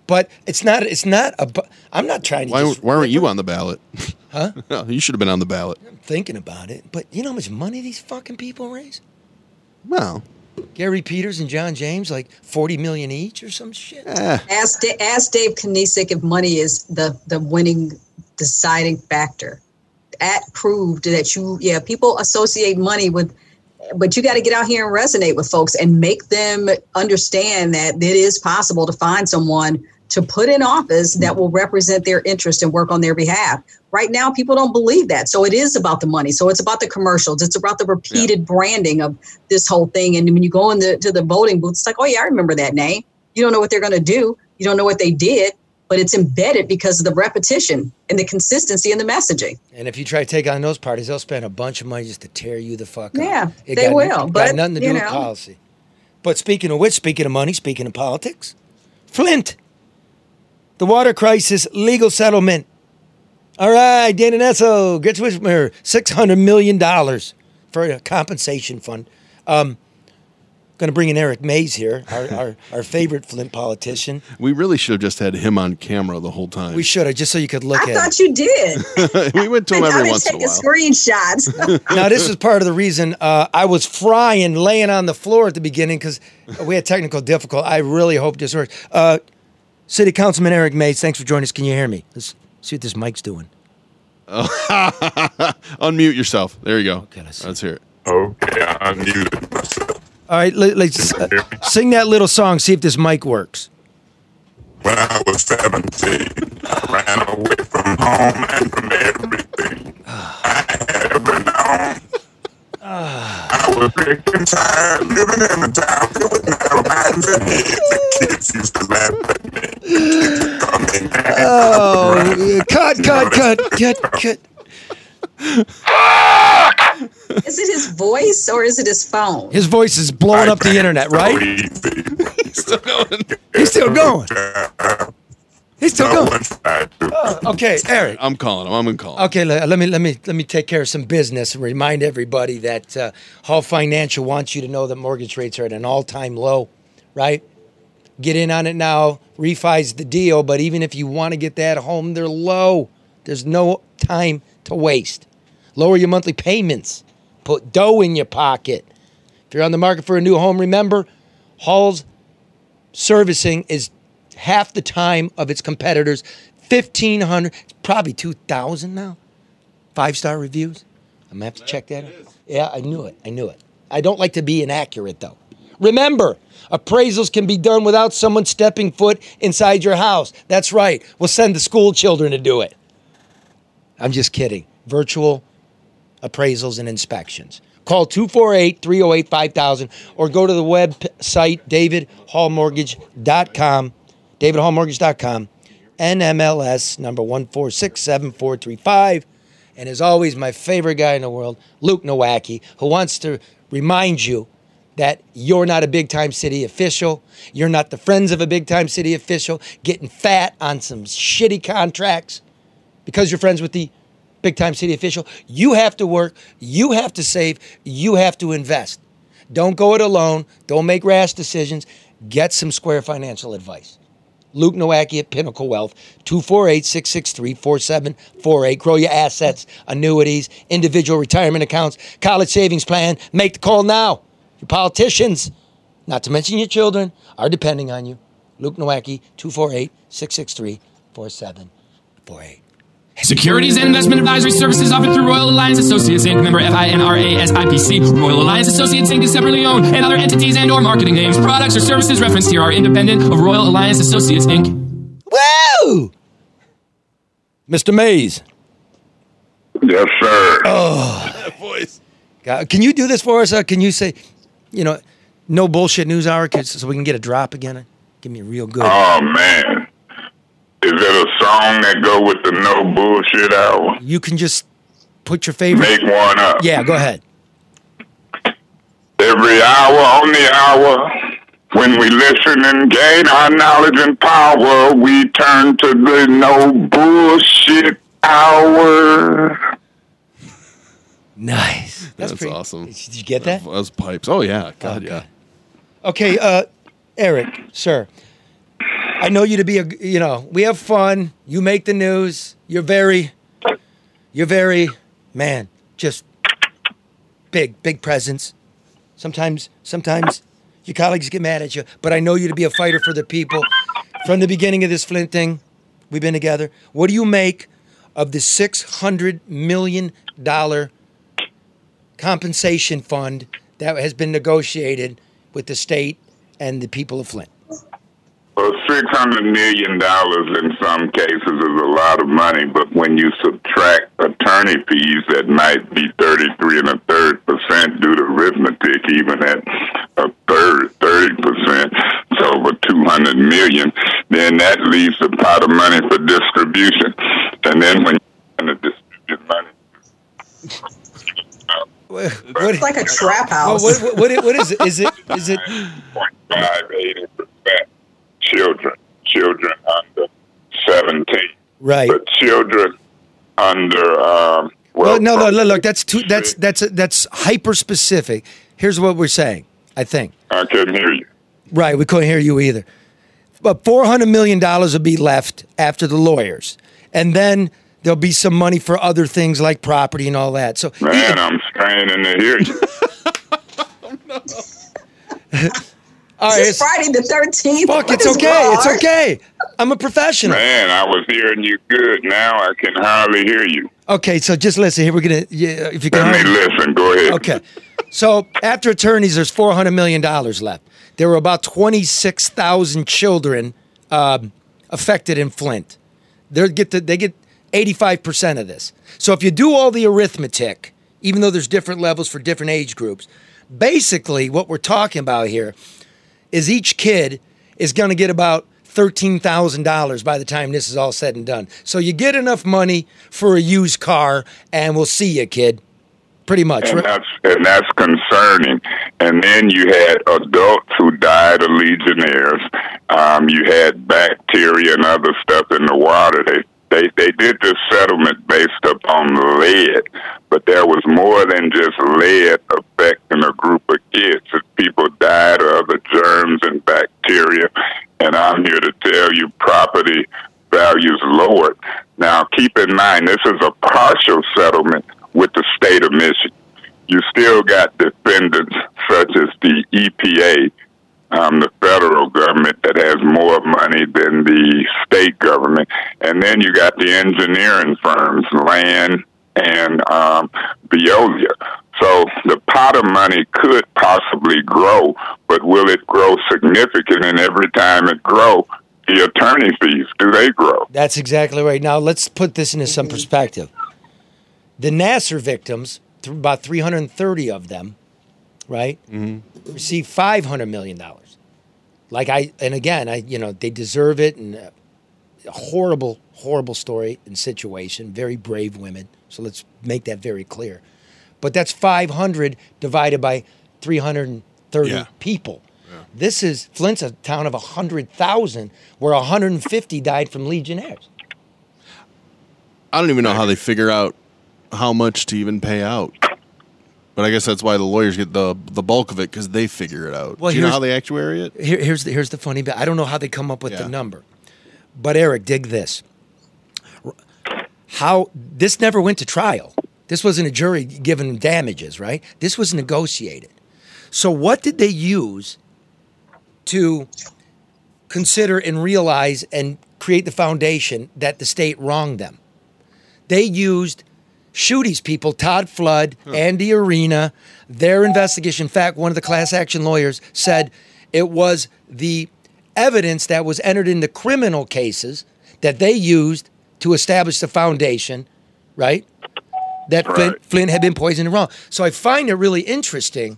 But it's not. It's not a. bu- I'm not trying to. why just why weren't you on the ballot? Huh? you should have been on the ballot. I'm thinking about it. But you know how much money these fucking people raise? Well, Gary Peters and John James, like forty million each or some shit. eh, Ask, ask Dave Kinesic if money is the, the winning deciding factor. That proved that you, yeah, people associate money with, but you got to get out here and resonate with folks and make them understand that it is possible to find someone to put in office that mm. will represent their interest and work on their behalf. Right now, people don't believe that. So it is about the money. So it's about the commercials. It's about the repeated branding of this whole thing. And when you go into to the voting booth, it's like, oh, yeah, I remember that name. You don't know what they're going to do. You don't know what they did, but it's embedded because of the repetition and the consistency in the messaging. And if you try to take on those parties, they'll spend a bunch of money just to tear you the fuck up. Yeah, It they got, will, Got but, nothing to do you with policy. But speaking of which, speaking of money, speaking of politics, Flint, the water crisis legal settlement. All right, Dana Nessel gets with me six hundred million dollars for a compensation fund. Um, Going to bring in Eric Mays here, our, our, our favorite Flint politician. We really should have just had him on camera the whole time. We should have, just so you could look at it. I at thought him. you did. we went to him I every once in a taking while. screenshots. now, this is part of the reason uh, I was frying, laying on the floor at the beginning because we had technical difficulty. I really hope this works. Uh, City Councilman Eric Mays, thanks for joining us. Can you hear me? Let's see what this mic's doing. Unmute yourself. There you go. Okay, let's let's hear it. Okay, I muted myself. All right, let, us uh, sing that little song. See if this mic works. When I was 17, I ran away from home and from everything I had ever known. I was sick and tired living in a town filled with narrow-minded and The kids used to laugh at me. The kids would come in and Oh, cut, cut, cut, cut, cut. is it his voice or is it his phone? His voice is blowing up the internet, right? He's still going. He's still No going. one tried to. Okay, Eric. I'm calling him. I'm gonna call him. Okay, let, let me let me let me take care of some business and remind everybody that uh, Hall Financial wants you to know that mortgage rates are at an all-time low, right? Get in on it now. Refi's the deal, but even if you want to get that home, they're low. There's no time to waste. Lower your monthly payments. Put dough in your pocket. If you're on the market for a new home, remember, Hall's servicing is half the time of its competitors. 1500 it's probably 2000 now. Five star reviews. I'm gonna have to check that out. yeah i knew it. I knew it. I don't like to be inaccurate though. Remember appraisals can be done without someone stepping foot inside your house. That's right. We'll send the school children to do it. I'm just kidding. Virtual appraisals and inspections. Call 248-308-5000 or go to the website davidhallmortgage.com davidhallmortgage.com nmls number 1467435 and as always my favorite guy in the world luke nowacki who wants to remind you that you're not a big time city official you're not the friends of a big time city official getting fat on some shitty contracts because you're friends with the big time city official. You have to work, you have to save, you have to invest. Don't go it alone, don't make rash decisions. Get some square financial advice. Luke Nowacki at Pinnacle Wealth, 248 663 4748. Grow your assets, annuities, individual retirement accounts, college savings plan. Make the call now. Your politicians, not to mention your children, are depending on you. Luke Nowacki, 248 663 4748. Securities and investment advisory services offered through Royal Alliance Associates Inc. Member FINRA SIPC. Royal Alliance Associates Inc. is separately owned, and other entities and/or marketing names, products, or services referenced here are independent of Royal Alliance Associates Inc. Woo! Mr. Mays, Yes, sir. Oh, that Voice. God, can you do this for us? Uh, can you say, you know, no bullshit news hour 'cause- so we can get a drop again? Give me a real good. Oh man, is it a song that go with the no bullshit hour? You can just put your favorite. Make one up. Yeah, go ahead. Every hour on the hour, when we listen and gain our knowledge and power, we turn to the no bullshit hour. Nice. That's, pretty- awesome. Did you get that? That was pipes. Oh yeah. God yeah. Okay, uh, Eric, sir. I know you to be a, you know, we have fun. You make the news. You're very, you're very, man, just big, big presence. Sometimes, sometimes your colleagues get mad at you, but I know you to be a fighter for the people. From the beginning of this Flint thing, we've been together. What do you make of the six hundred million dollar compensation fund that has been negotiated with the state and the people of Flint? Well, six hundred million dollars in some cases is a lot of money, but when you subtract attorney fees that might be thirty-three and a third percent due to arithmetic, even at a third, thirty percent, so over two hundred million, then that leaves a pot of money for distribution, and then when you're going to distribute money. What, It's like a trap house. what, what, what, what is it? Is it is it? 0.580 percent children, children under seventeen. Right. But children under um, well, Well, no, no, no, look, that's too. That's that's that's hyper specific. Here's what we're saying. I think. I couldn't hear you. Right, we couldn't hear you either. But four hundred million dollars will be left after the lawyers, and then there'll be some money for other things like property and all that. So, Man, I'm straining to hear you. all right, it's, Friday the 13th. fuck, it's okay, wrong? it's okay. I'm a professional. Man, I was hearing you good. Now I can hardly hear you. Okay, so just listen. Here we're gonna. Yeah, if you can. Let me hardly- listen. Go ahead. Okay. So after attorneys, there's four hundred million dollars left. There were about twenty six thousand children um, affected in Flint. They get the, they get eighty five percent of this. So if you do all the arithmetic, even though there's different levels for different age groups, basically what we're talking about here is each kid is going to get about thirteen thousand dollars by the time this is all said and done. So you get enough money for a used car, and we'll see you, kid. Pretty much. And that's and that's concerning. And then you had adults who died of Legionnaires. Um, you had bacteria and other stuff in the water. They they they did this settlement based upon lead, but there was more than just lead affecting a group of kids. People died of other germs and bacteria. And I'm here to tell you, property values lowered. Now, keep in mind, this is a partial settlement with the state of Michigan. You still got defendants such as the EPA, um, the federal government that has more money than the state government, and then you got the engineering firms, Land and um, Veolia. So the pot of money could possibly grow, but will it grow significant? And every time it grow, the attorney fees do they grow? That's exactly right. Now let's put this into some perspective. The Nassar victims, th- about 330 of them, right, mm-hmm. received 500 million dollars. Like I, and again, I, you know, they deserve it, and uh, horrible, horrible story and situation. Very brave women. So let's make that very clear. But that's 500 divided by 330 Yeah. people. This is Flint's a town of 100,000 where 150 died from Legionnaires. I don't even know how they figure out how much to even pay out. But I guess that's why the lawyers get the the bulk of it because they figure it out. Well, Do you know here's- how they actuary it? Here, here's the here's the funny bit. I don't know how they come up with Yeah. the number, but Eric, dig this. How this never went to trial. This wasn't a jury giving damages, right? This was negotiated. So what did they use to consider and realize and create the foundation that the state wronged them? They used Schuette's people, Todd Flood, Andy Arena, their investigation. In fact, one of the class action lawyers said it was the evidence that was entered in the criminal cases that they used to establish the foundation, right? That Flint, Right. Flint had been poisoned and wrong. So I find it really interesting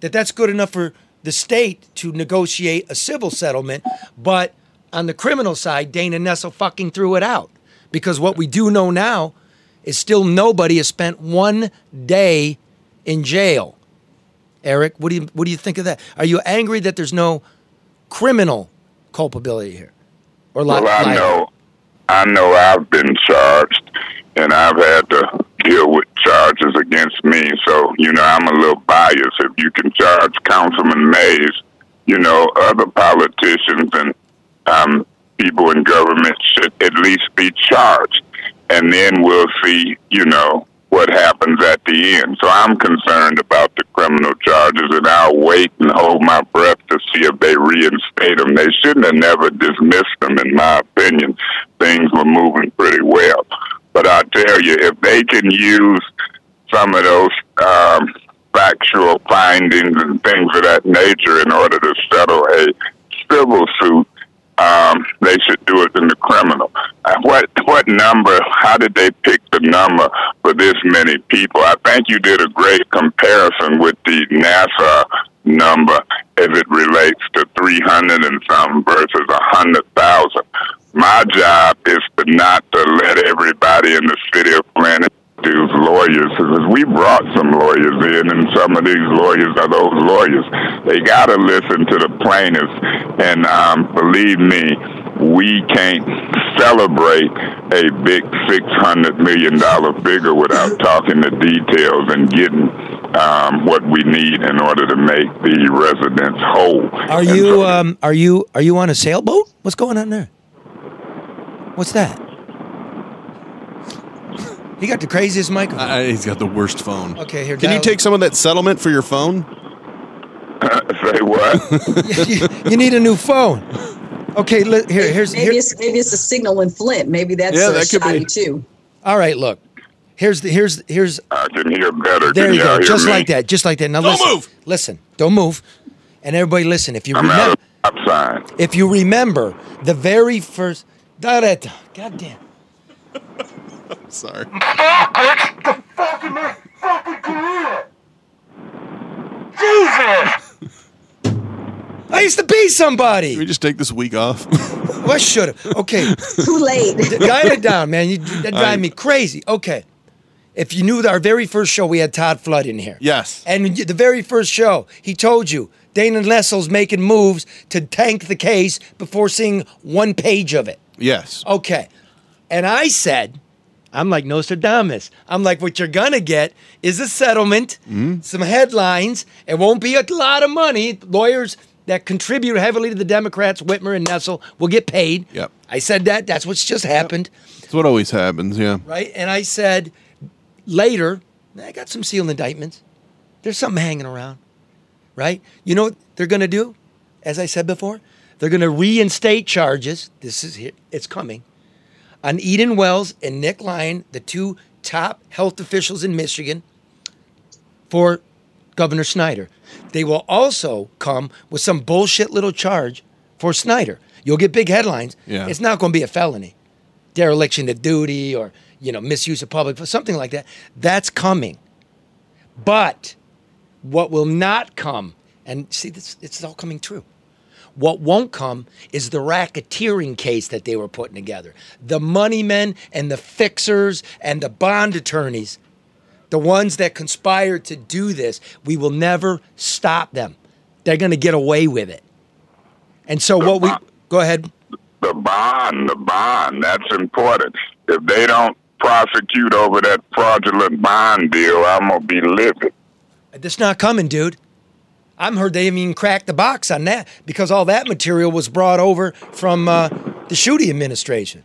that that's good enough for the state to negotiate a civil settlement, but on the criminal side, Dana Nessel fucking threw it out. Because what we do know now is still nobody has spent one day in jail. Eric, what do you what do you think of that? Are you angry that there's no criminal culpability here? Or li- Well, I know, I know I've been charged, and I've had to deal with charges against me. So, you know, I'm a little biased. If you can charge Councilman Mays, you know, other politicians and um, people in government should at least be charged, and then we'll see, you know, what happens at the end. So I'm concerned about the criminal charges, and I'll wait and hold my breath to see if they reinstate them. They shouldn't have never dismissed them, in my opinion. Things were moving pretty well. But I tell you, if they can use some of those um, factual findings and things of that nature in order to settle a civil suit, um, they should do it in the criminal. Uh, what what number? How did they pick the number for this many people? I think you did a great comparison with the Nassar number as it relates to 300 and some versus a 100,000. My job is to not to let everybody in the city of Flint these lawyers because we brought some lawyers in and some of these lawyers are those lawyers they got to listen to the plaintiffs and um, believe me we can't celebrate a big $600 million figure without talking the details and getting um, what we need in order to make the residents whole. Are And you so- um are you are you on a sailboat? What's going on there? What's that? He got the craziest microphone. Uh, he's got the worst phone. Okay, here, Can you take some of that settlement for your phone? Say what? you, you need a new phone. Okay, li- here here's maybe here, it's maybe it's a signal in Flint. Maybe that's Yeah, uh, that could be. too. All right, look. Here's the here's here's I can hear better. there can you y'all go. Just me? like that. Just like that. Now Don't listen. move. Listen. Don't move. And everybody listen. If you I'm remember out of stop sign. if you remember the very first da da da God damn. Sorry. Fuck, Rick! The fucking man! Fucking career! Jesus! I used to be somebody. Can we just take this week off? Well, I should have. Okay. Too late. Dial it down, man. You, that drive me crazy. Okay. If you knew that our very first show, we had Todd Flood in here. yes. And the very first show, he told you Dana Nessel's making moves to tank the case before seeing one page of it. Yes. Okay. And I said, I'm like Nostradamus. I'm like, what you're going to get is a settlement, mm-hmm. some headlines. It won't be a lot of money. Lawyers that contribute heavily to the Democrats, Whitmer and Nessel, will get paid. Yep. I said that. That's what's just happened. That's what always happens. Yeah. Right. And I said later, I got some sealed indictments. There's something hanging around. Right. You know what they're going to do? As I said before, they're going to reinstate charges. This is here. It's coming on Eden Wells and Nick Lyon, the two top health officials in Michigan, for Governor Snyder. They will also come with some bullshit little charge for Snyder. You'll get big headlines. Yeah. It's not going to be a felony, dereliction of duty, or you know misuse of public, something like that. That's coming. But what will not come, and see, this it's all coming true. What won't come is the racketeering case that they were putting together. The money men and the fixers and the bond attorneys, the ones that conspired to do this, we will never stop them. They're going to get away with it. And so, what we go ahead. The bond, the bond, that's important. If they don't prosecute over that fraudulent bond deal, I'm going to be livid. That's not coming, dude. I'm heard they haven't even cracked the box on that because all that material was brought over from uh, the Schuette administration.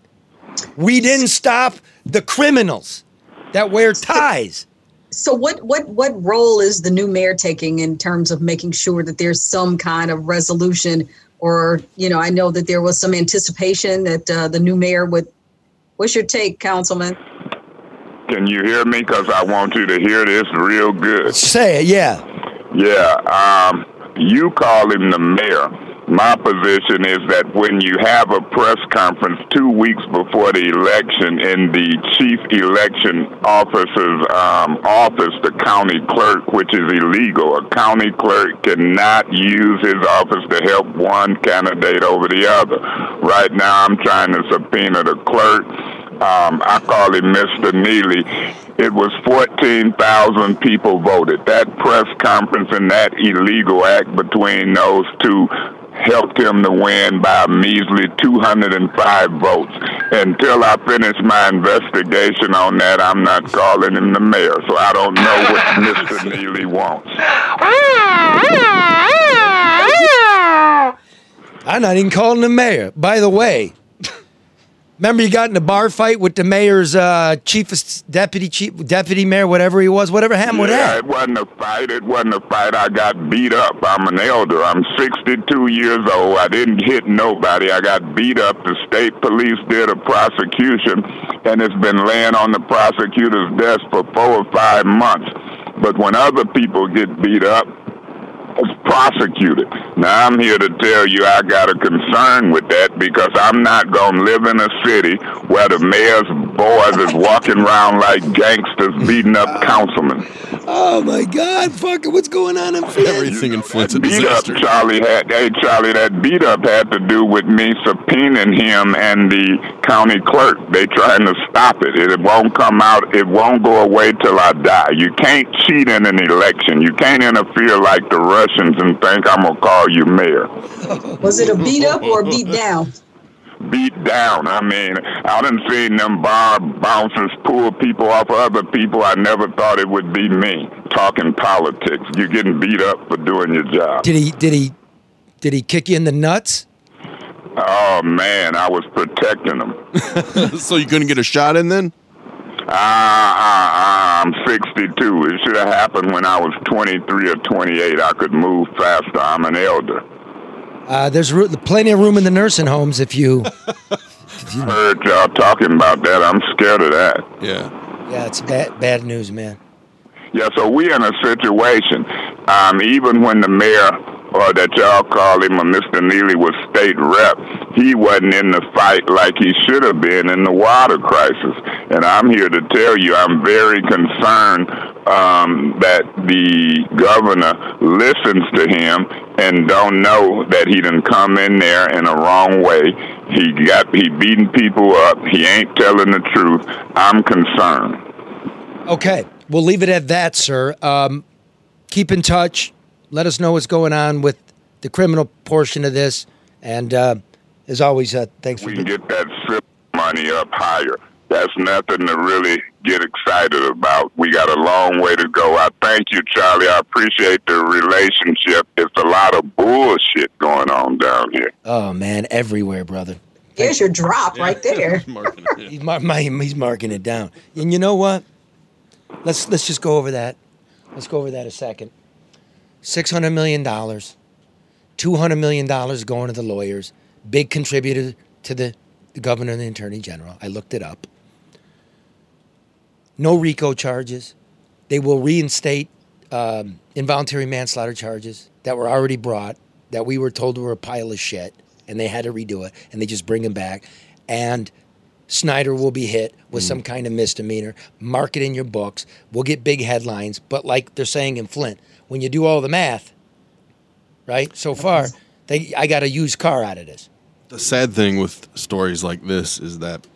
We didn't stop the criminals that wear ties. So what what what role is the new mayor taking in terms of making sure that there's some kind of resolution or you know I know that there was some anticipation that uh, the new mayor would what's your take councilman Can you hear me? Because I want you to hear this real good. Say it, yeah. Yeah, um, you call him the mayor. My position is that when you have a press conference two weeks before the election in the chief election officer's um, office, the county clerk, which is illegal, a county clerk cannot use his office to help one candidate over the other. Right now, I'm trying to subpoena the clerk. Um, I call him Mr. Neeley. It was 14,000 people voted. That press conference and that illegal act between those two helped him to win by a measly 205 votes. Until I finish my investigation on that, I'm not calling him the mayor. So I don't know what Mr. Neeley wants. I'm not even calling the mayor. By the way, remember you got in a bar fight with the mayor's uh, chief, deputy chief, deputy mayor, whatever he was, whatever happened with yeah, that. it wasn't a fight. It wasn't a fight. I got beat up. I'm an elder. I'm 62 years old. I didn't hit nobody. I got beat up. The state police did a prosecution, and it's been laying on the prosecutor's desk for four or five months. But when other people get beat up, prosecuted. Now I'm here to tell you I got a concern with that because I'm not gonna live in a city where the mayor's boys is walking around like gangsters beating up councilmen. Oh my God, fuck it, what's going on in Flint? Everything in Flint's a beat up disaster. Charlie had hey Charlie that beat up had to do with me subpoenaing him and the county clerk. They trying to stop it. It won't come out it won't go away till I die. You can't cheat in an election. You can't interfere like the Russians and think I'm gonna call you mayor. was it a beat up or a beat down beat down. I mean, I done seen them bar bouncers pull people off of other people. I never thought it would be me talking politics. You're getting beat up for doing your job. Did he? Did he? Did he kick you in the nuts? Oh man, I was protecting them. so you couldn't get a shot in then? Ah, ah, I'm 62. It should have happened when I was 23 or 28. I could move faster. I'm an elder. Uh, there's ro- plenty of room in the nursing homes if you. Heard y'all talking about that. I'm scared of that. Yeah. Yeah, it's bad bad news, man. Yeah, so we're in a situation. Um, even when the mayor, or that y'all call him, or Mr. Neeley was state rep, he wasn't in the fight like he should have been in the water crisis. And I'm here to tell you, I'm very concerned um, that the governor listens to him and don't know that he didn't come in there in a wrong way. He got he beating people up. He ain't telling the truth. I'm concerned. Okay, we'll leave it at that, sir. Um, keep in touch. Let us know what's going on with the criminal portion of this. And uh, as always, uh, thanks for we can get that SIP money up higher. That's nothing to really get excited about. We got a long way to go. I thank you, Charlie. I appreciate the relationship. It's a lot of bullshit going on down here. Oh man, everywhere, brother. Here's your drop right there. He's, mar- my, he's marking it down. And you know what? Let's let's just go over that. Let's go over that a second. Six hundred million dollars, two hundred million dollars going to the lawyers. Big contributor to the, the governor and the attorney general. I looked it up. No RICO charges. They will reinstate um, involuntary manslaughter charges that were already brought that we were told were a pile of shit, and they had to redo it, and they just bring them back. And Snyder will be hit with some kind of misdemeanor. Mark it in your books. We'll get big headlines. But like they're saying in Flint, when you do all the math, right? So far, they I got a used car out of this. The sad thing with stories like this is that,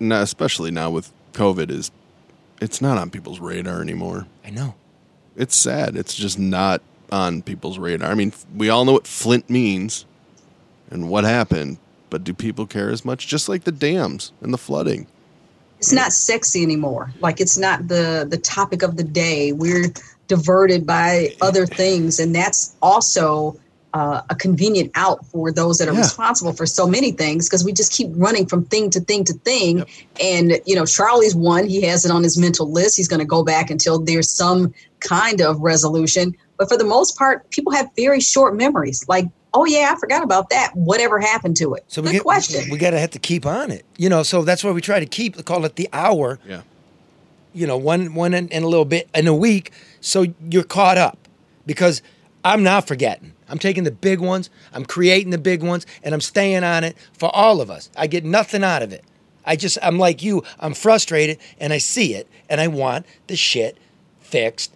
now, especially now with COVID, is it's not on people's radar anymore. I know. It's sad. It's just not on people's radar. I mean, we all know what Flint means and what happened, but do people care as much? Just like the dams and the flooding. It's not sexy anymore. Like it's not the the topic of the day. We're diverted by other things, and that's also uh, a convenient out for those that are Yeah. responsible for so many things because we just keep running from thing to thing to thing. And you know, Charlie's one. He has it on his mental list. He's going to go back until there's some kind of resolution. But for the most part, people have very short memories. Like, oh yeah, I forgot about that. Whatever happened to it? So Good we get, question. We got to have to keep on it. You know, so that's why we try to keep call it the hour. Yeah. You know, one one in, in a little bit in a week, so you're caught up. Because I'm not forgetting. I'm taking the big ones. I'm creating the big ones, and I'm staying on it for all of us. I get nothing out of it. I just I'm like you. I'm frustrated, and I see it, and I want the shit fixed.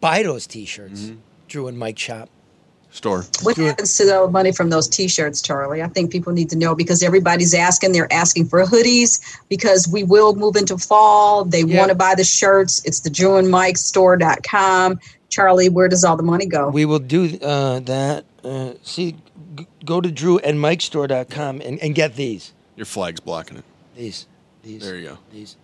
Buy those T-shirts, mm-hmm. Drew and Mike Shop. Store. What happens to the money from those T-shirts, Charlie? I think people need to know because everybody's asking. They're asking for hoodies because we will move into fall. They Yeah. want to buy the shirts. It's the Drew and Mike store.com. Charlie, where does all the money go? We will do uh, that. Uh, see, g- go to drewandmikestore.com and, Mike store.com and get these. Your flag's blocking it. These. These. There you go. These.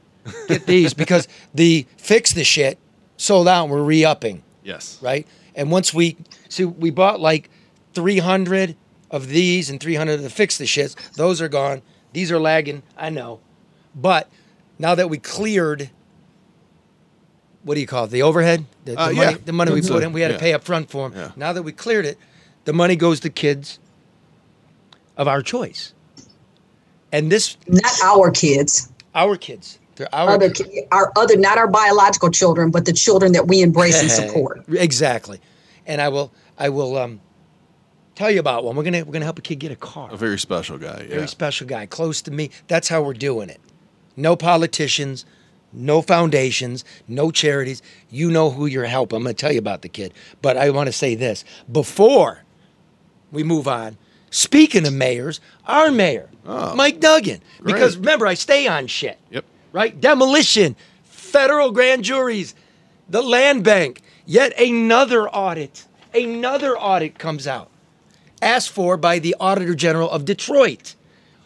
Get these because the fix the shit sold out and we're re upping, Yes. right? And once we see, we bought like 300 of these and 300 of the fix the shits. Those are gone. These are lagging. I know. But now that we cleared, what do you call it? The overhead? The, the Uh, money, yeah. the money we put in, we had to pay up front for them. Yeah. Now that we cleared it, the money goes to kids of our choice. And this, Not our kids. our kids. They're our Other, ki- our other, not our biological children, but the children that we embrace and support. exactly. And I will, I will um, tell you about one. We're gonna, we're gonna help a kid get a car. A very special guy. Very special guy, close to me. That's how we're doing it. No politicians, no foundations, no charities. You know who you're helping. I'm going to tell you about the kid. But I want to say this before we move on. Speaking of mayors, our mayor, Oh, Mike Duggan. Because great. remember, I stay on shit, Yep. right? Demolition, federal grand juries, the land bank. Yet another audit, another audit comes out asked for by the Auditor General of Detroit.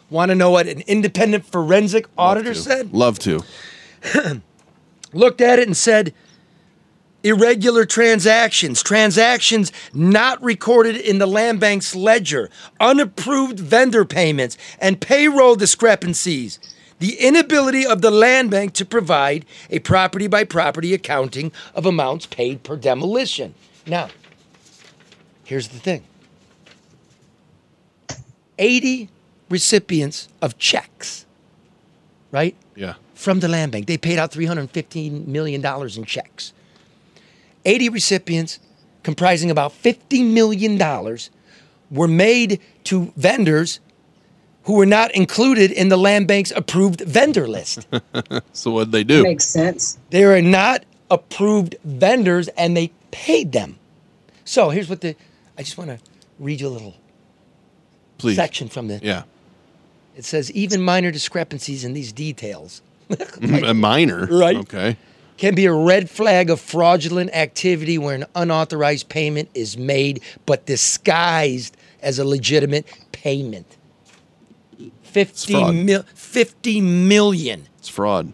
Want to know what an independent forensic auditor to. said? Love to. Looked at it and said irregular transactions, transactions not recorded in the land bank's ledger, unapproved vendor payments, and payroll discrepancies. The inability of the land bank to provide a property by property accounting of amounts paid per demolition. Now, here's the thing 80 recipients of checks, right? Yeah. From the land bank. They paid out $315 million in checks. 80 recipients, comprising about $50 million, were made to vendors who were not included in the land bank's approved vendor list. So what'd they do? Makes sense. they are not approved vendors and they paid them. So here's what the I just want to read you a little Please. section from the Yeah. it says even minor discrepancies in these details a minor. Right. Okay. can be a red flag of fraudulent activity where an unauthorized payment is made but disguised as a legitimate payment. 50 fraud. mil, 50 million. It's fraud.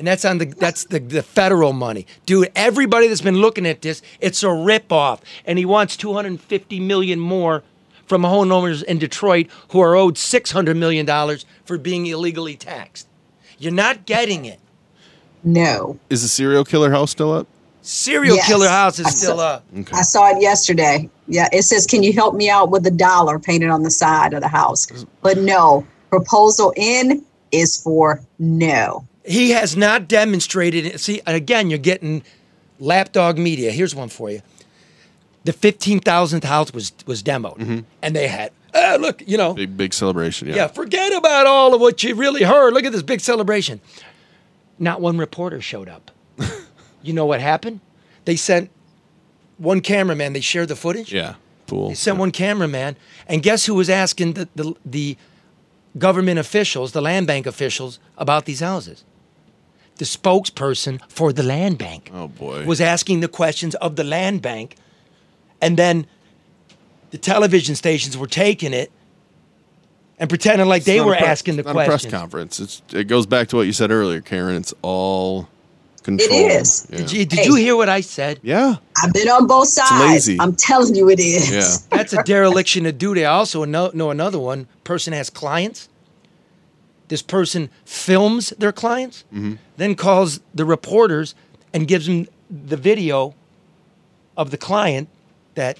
And that's on the that's the, the federal money. Dude, everybody that's been looking at this, it's a ripoff. And he wants 250 million more from homeowners in Detroit who are owed 600 million dollars for being illegally taxed. You're not getting it. No. Is the serial killer house still up? Serial Yes. killer house is I still saw- up. Okay. I saw it yesterday. Yeah, it says, "Can you help me out with the dollar painted on the side of the house?" But no, proposal in is for no. He has not demonstrated it. See, again, you're getting lapdog media. Here's one for you. The 15,000th house was was demoed, and they had, uh, look, you know, Big big celebration. Yeah. yeah, forget about all of what you really heard. Look at this big celebration. Not one reporter showed up. you know what happened? They sent one cameraman. They shared the footage. Yeah. Fool. They sent one cameraman, and guess who was asking the, the, the government officials, the land bank officials, about these houses? The spokesperson for the land bank Oh boy. was asking the questions of the land bank, and then the television stations were taking it and pretending like It's they were pre- asking the it's not a press conference. It's it goes back to what you said earlier, Karen. It's all controlled. is. Yeah. Did, you, did you hear what I said? yeah. I've been on both sides. lazy. I'm telling you, it is. Yeah. That's a dereliction of duty. I also know, know another one. Person has clients. This person films their clients, Mm-hmm. then calls the reporters and gives them the video of the client that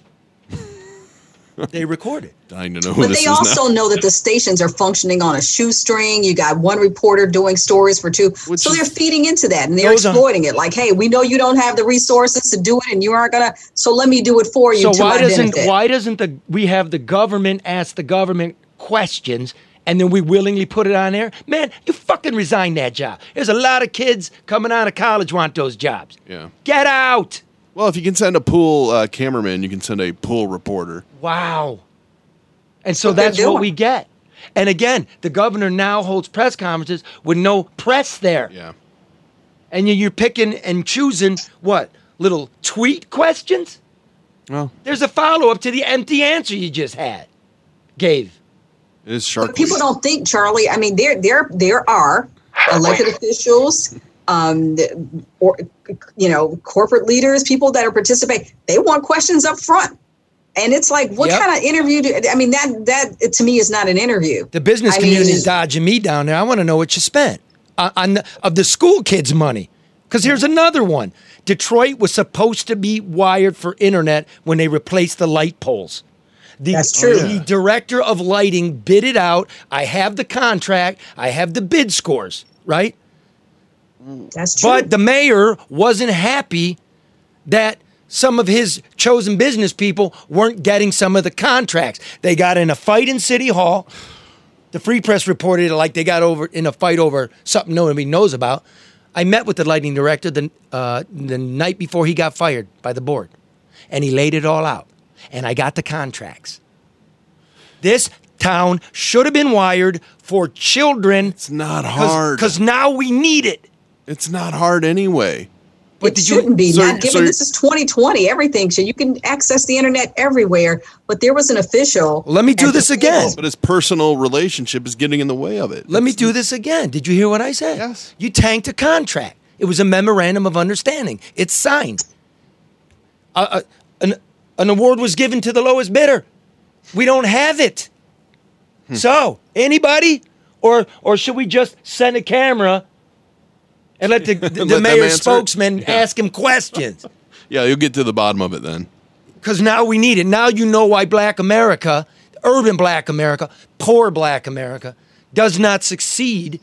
they recorded. Dying to know who But this they is also now. know that the stations are functioning on a shoestring. You got one reporter doing stories for two. Which so they're feeding into that and they're Those are- exploiting it. Like, hey, we know you don't have the resources to do it and you aren't going to, so let me do it for you So to why my doesn't benefit. why doesn't the we have the government ask the government questions and then we willingly put it on there? Man, you fucking resign that job. There's a lot of kids coming out of college want those jobs. Yeah. Get out. Well, if you can send a pool uh, cameraman, you can send a pool reporter. Wow. And so What they're that's what we get. And again, the governor now holds press conferences with no press there. Yeah. And you- you're picking and choosing what? Little tweet questions? Well, There's a follow up to the empty answer you just had, gave. It is shark. But people don't think, Charlie. I mean, there there there are elected officials, um, or you know, corporate leaders, people that are participating. They want questions up front, and it's like, what Yep. kind of interview? Do, I mean, that that to me is not an interview. The business I community mean- is dodging me down there. I want to know what you spent on, on the, of the school kids' money. Because here's another one. Detroit was supposed to be wired for internet when they replaced the light poles. The, That's true. The director of lighting bid it out. I have the contract. I have the bid scores, right? That's true. But the mayor wasn't happy that some of his chosen business people weren't getting some of the contracts. They got in a fight in City Hall. The Free Press reported it like they got over in a fight over something nobody knows about. I met with the lighting director the, uh, the night before he got fired by the board, and he laid it all out. And I got the contracts. This town should have been wired for children It's not hard. because now we need it. it's not hard anyway. But it did shouldn't be. So- Not given so- this is 2020. Everything should you can access the internet everywhere. But there was an official. Let me do this again. table. But his personal relationship is getting in the way of it. Let me do this again. Did you hear what I said? Yes. You tanked a contract. It was a memorandum of understanding. It's signed. Uh, uh, an, an award was given to the lowest bidder. We don't have it. Hmm. So, anybody? Or, or should we just send a camera and let the, the, Let mayor's spokesman Yeah. ask him questions? Yeah, you'll get to the bottom of it then. Because now we need it. Now you know why black America, urban black America, poor black America, does not succeed.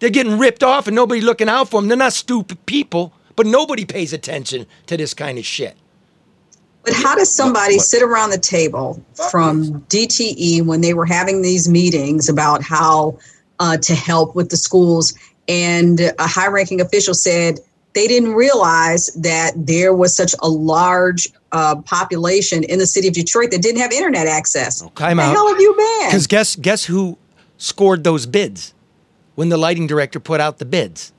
They're getting ripped off and nobody looking out for them. They're not stupid people, but nobody pays attention to this kind of shit. But how does somebody sit around the table from DTE when they were having these meetings about how uh, to help with the schools, and a high ranking official said they didn't realize that there was such a large uh, population in the city of Detroit that didn't have internet access? Time Where the out. hell have you been? Because guess guess who scored those bids when the lighting director put out the bids?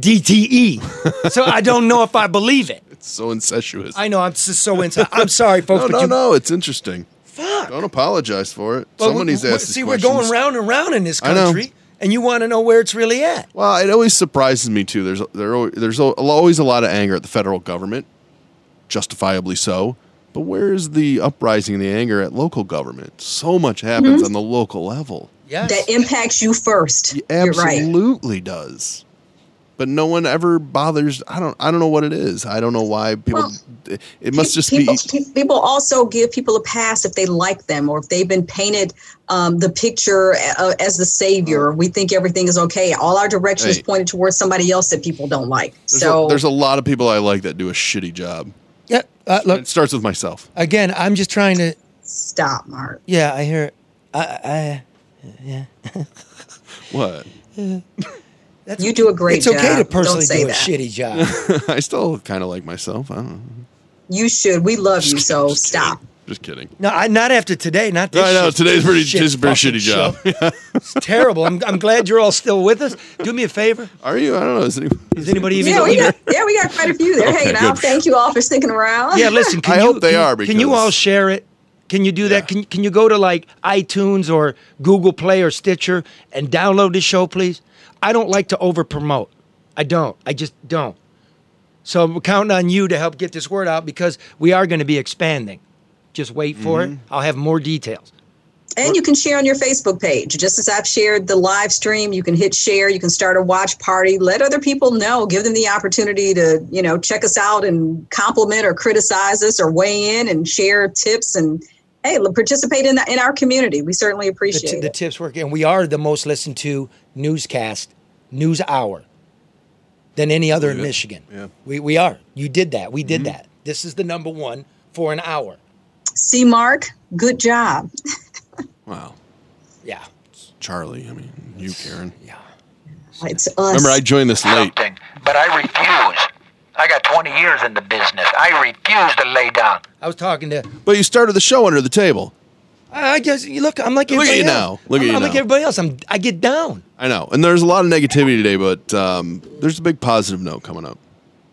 DTE. so I don't know if I believe it. It's so incestuous. I know I'm just so inside. I'm sorry, folks, no, but no, you no. It's interesting. fuck. Don't apologize for it. Well, Someone needs to w- ask these See, we're questions. going round and round in this country, and you want to know where it's really at. Well, it always surprises me too. There's there there's always a lot of anger at the federal government, justifiably so. But where is the uprising and the anger at local government? So much happens mm-hmm. on the local level. Yes. that impacts you first. It You're right. absolutely does. But no one ever bothers. I don't. I don't know what it is. I don't know why people. Well, it must just people, be. people also give people a pass if they like them or if they've been painted um, the picture uh, as the savior. We think everything is okay. All our direction is Hey. pointed towards somebody else that people don't like. There's, so a, there's a lot of people I like that do a shitty job. Yeah. Uh, look, It starts with myself. again, I'm just trying to. stop, Mark. Yeah, I hear. It. I, I yeah. What? that's You do a great job. It's okay job. to Don't personally say do a that. shitty job. I still kind of like myself. I don't know. You should. We love you. So Just kidding. stop. Just kidding. no, I, not after today. Not this. I know today's pretty. shit Today's a pretty shitty job. It's terrible. I'm, I'm glad you're all still with us. Do me a favor. Are you? I don't know. Is, any, Is anybody even? Yeah, we even- got, yeah, we got quite a few. They're Okay, hanging out. Thank you all for sticking around. Yeah, listen. Can I you, hope they can, are, Can you all share it? Can you do that? Can Can you go to like iTunes or Google Play or Stitcher and download the show, please? I don't like to over promote. I don't. I just don't. So I'm counting on you to help get this word out because we are going to be expanding. Just wait for Mm-hmm. it. I'll have more details. And you can share on your Facebook page. Just as I've shared the live stream, you can hit share. You can start a watch party. Let other people know. Give them the opportunity to, you know, check us out and compliment or criticize us or weigh in and share tips and hey, participate in the, in our community. We certainly The, appreciate t- the tips work, and we are the most listened to newscast, news hour, than any other in Michigan. Yeah. We we are. You did that. We Mm-hmm. did that. This is the number one for an hour. See, Mark, good job. wow, Yeah. Charlie. I mean, you, Karen. Yeah. It's us. Remember, I joined this late. But I refuse. I got 20 years in the business. I refuse to lay down. I was talking to. But you started the show under the table. I I guess you look. I'm like Look at you else. now. Look at I'm, you I'm like everybody else. I'm. I get down. I know, and there's a lot of negativity today, but um, there's a big positive note coming up.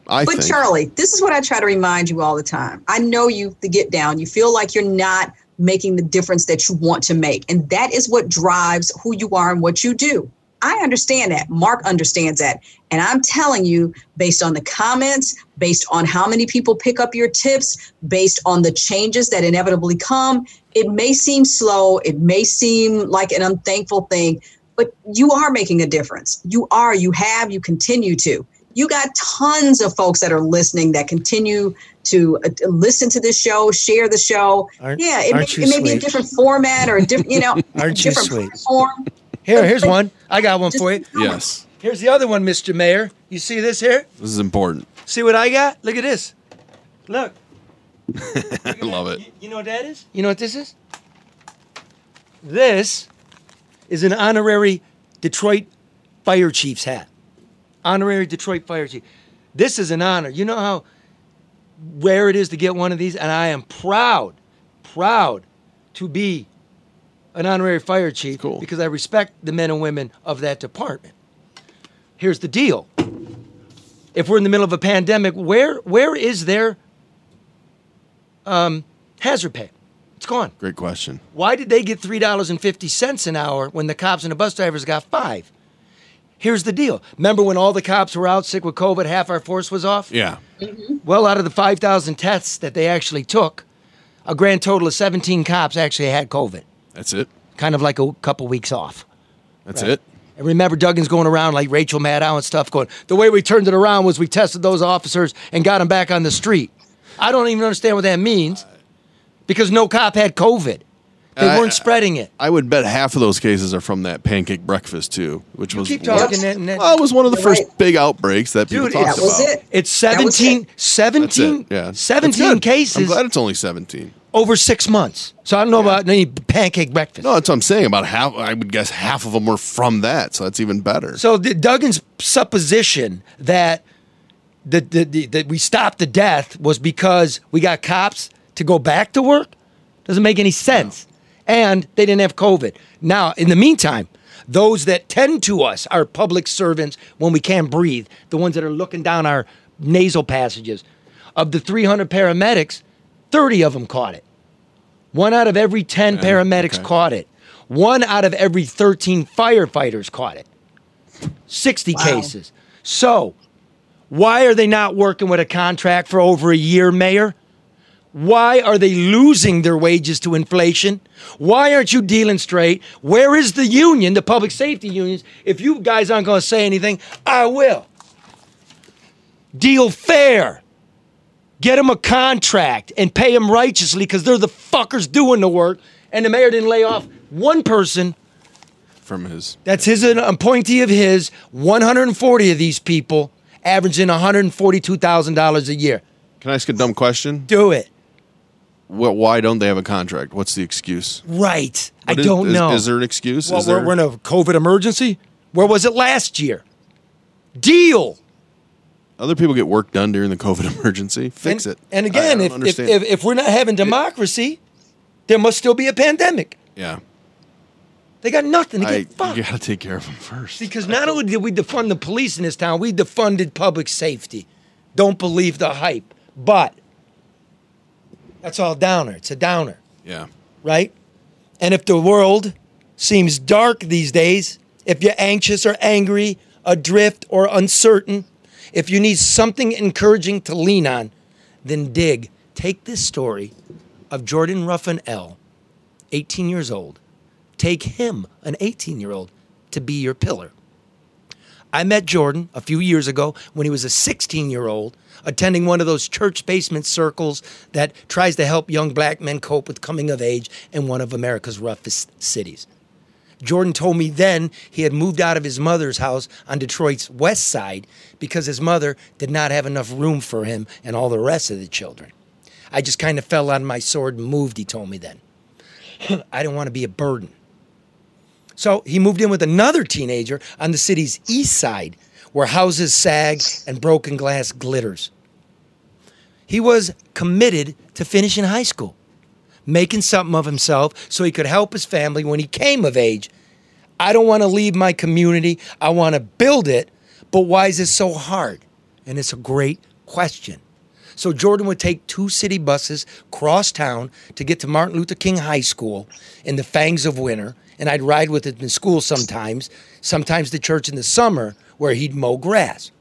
I But think. Charlie, this is what I try to remind you all the time. I know you the get down. You feel like you're not making the difference that you want to make. And that is what drives who you are and what you do. I understand that. Mark understands that. And I'm telling you, based on the comments, based on how many people pick up your tips, based on the changes that inevitably come, it may seem slow, it may seem like an unthankful thing, but you are making a difference. You are, you have, you continue to you got tons of folks that are listening that continue to uh, listen to this show, share the show. Aren't- yeah, it, may, you it may be a different format or a different, you know, Aren't you different sweet? platform. Here, here's one. I got one for you. yes, Here's the other one, Mr. Mayor. You see this here? this is important. See what I got? Look at this. Look. I love it. You, you know what that is? You know what this is? This is an honorary Detroit fire chief's hat. Honorary Detroit fire chief. This is an honor. You know how rare it is to get one of these? And I am proud, proud to be an honorary fire chief Cool. because I respect the men and women of that department. Here's the deal if we're in the middle of a pandemic, where where is their um, hazard pay? It's gone. Great question. Why did they get three dollars and fifty cents an hour when the cops and the bus drivers got five? Here's the deal. Remember when all the cops were out sick with COVID, half our force was off? Yeah. Well, out of the 5,000 tests that they actually took, a grand total of 17 cops actually had COVID. That's it. Kind of like a couple weeks off. That's Right. it. And remember, Duggan's going around like Rachel Maddow and stuff, going, the way we turned it around was we tested those officers and got them back on the street. I don't even understand what that means because no cop had COVID. They weren't spreading it. I would bet half of those cases are from that pancake breakfast too, which was keep talking and- and- well, it was one of the first right. big outbreaks that people Dude, talked That was about. it. It's That was 17, it. 17, it. Yeah, 17 cases I'm glad it's only seventeen. Over six months. So I don't know about any pancake breakfast. No, that's what I'm saying. About half, I would guess half of them were from that, so that's even better. So the, Duggan's supposition that the, the, the, that we stopped the death was because we got cops to go back to work doesn't make any sense. And they didn't have COVID. Now, in the meantime, those that tend to us are public servants when we can't breathe, the ones that are looking down our nasal passages. Of the 300 paramedics, 30 of them caught it. One out of every 10 paramedics okay. caught it. One out of every 13 firefighters caught it. 60 Wow. cases. So, why are they not working with a contract for over a year, Mayor? Why are they losing their wages to inflation? Why aren't you dealing straight? Where is the union, the public safety unions? If you guys aren't going to say anything, I will. Deal fair. Get them a contract and pay them righteously because they're the fuckers doing the work. And the mayor didn't lay off one person from his, that's his an appointee of his. 140 of these people averaging $142,000 a year. can I ask a dumb question? Do it. What? Why don't they have a contract? What's the excuse? Right. I What is- don't is- know. Is there an excuse? well, we're, there? we're in a COVID emergency. Where was it last year? Deal. Other people get work done during the COVID emergency. Fix and, it. And again, if, if, if, if we're not having democracy, there must still be a pandemic. yeah, They got nothing to I, get fucked. you got to take care of them first. Because not only did we defund the police in this town, we defunded public safety. Don't believe the hype. But that's all downer. It's a downer, Yeah, right? And if the world seems dark these days, if you're anxious or angry, adrift or uncertain, if you need something encouraging to lean on, then dig. Take this story of Jordan Ruffin L., 18 years old. Take him, an 18 year old, to be your pillar. I met Jordan a few years ago when he was a 16 year old attending one of those church basement circles that tries to help young black men cope with coming of age in one of America's roughest cities. Jordan told me then he had moved out of his mother's house on Detroit's west side because his mother did not have enough room for him and all the rest of the children. I just kind of fell on my sword and moved, he told me then. I didn't want to be a burden. So he moved in with another teenager on the city's east side where houses sag and broken glass glitters. He was committed to finishing high school, making something of himself so he could help his family when he came of age. I don't want to leave my community. I want to build it. But why is this so hard? And it's a great question. So Jordan would take two city buses cross town to get to Martin Luther King High School in the fangs of winter, and I'd ride with him in school sometimes, sometimes to church in the summer where he'd mow grass.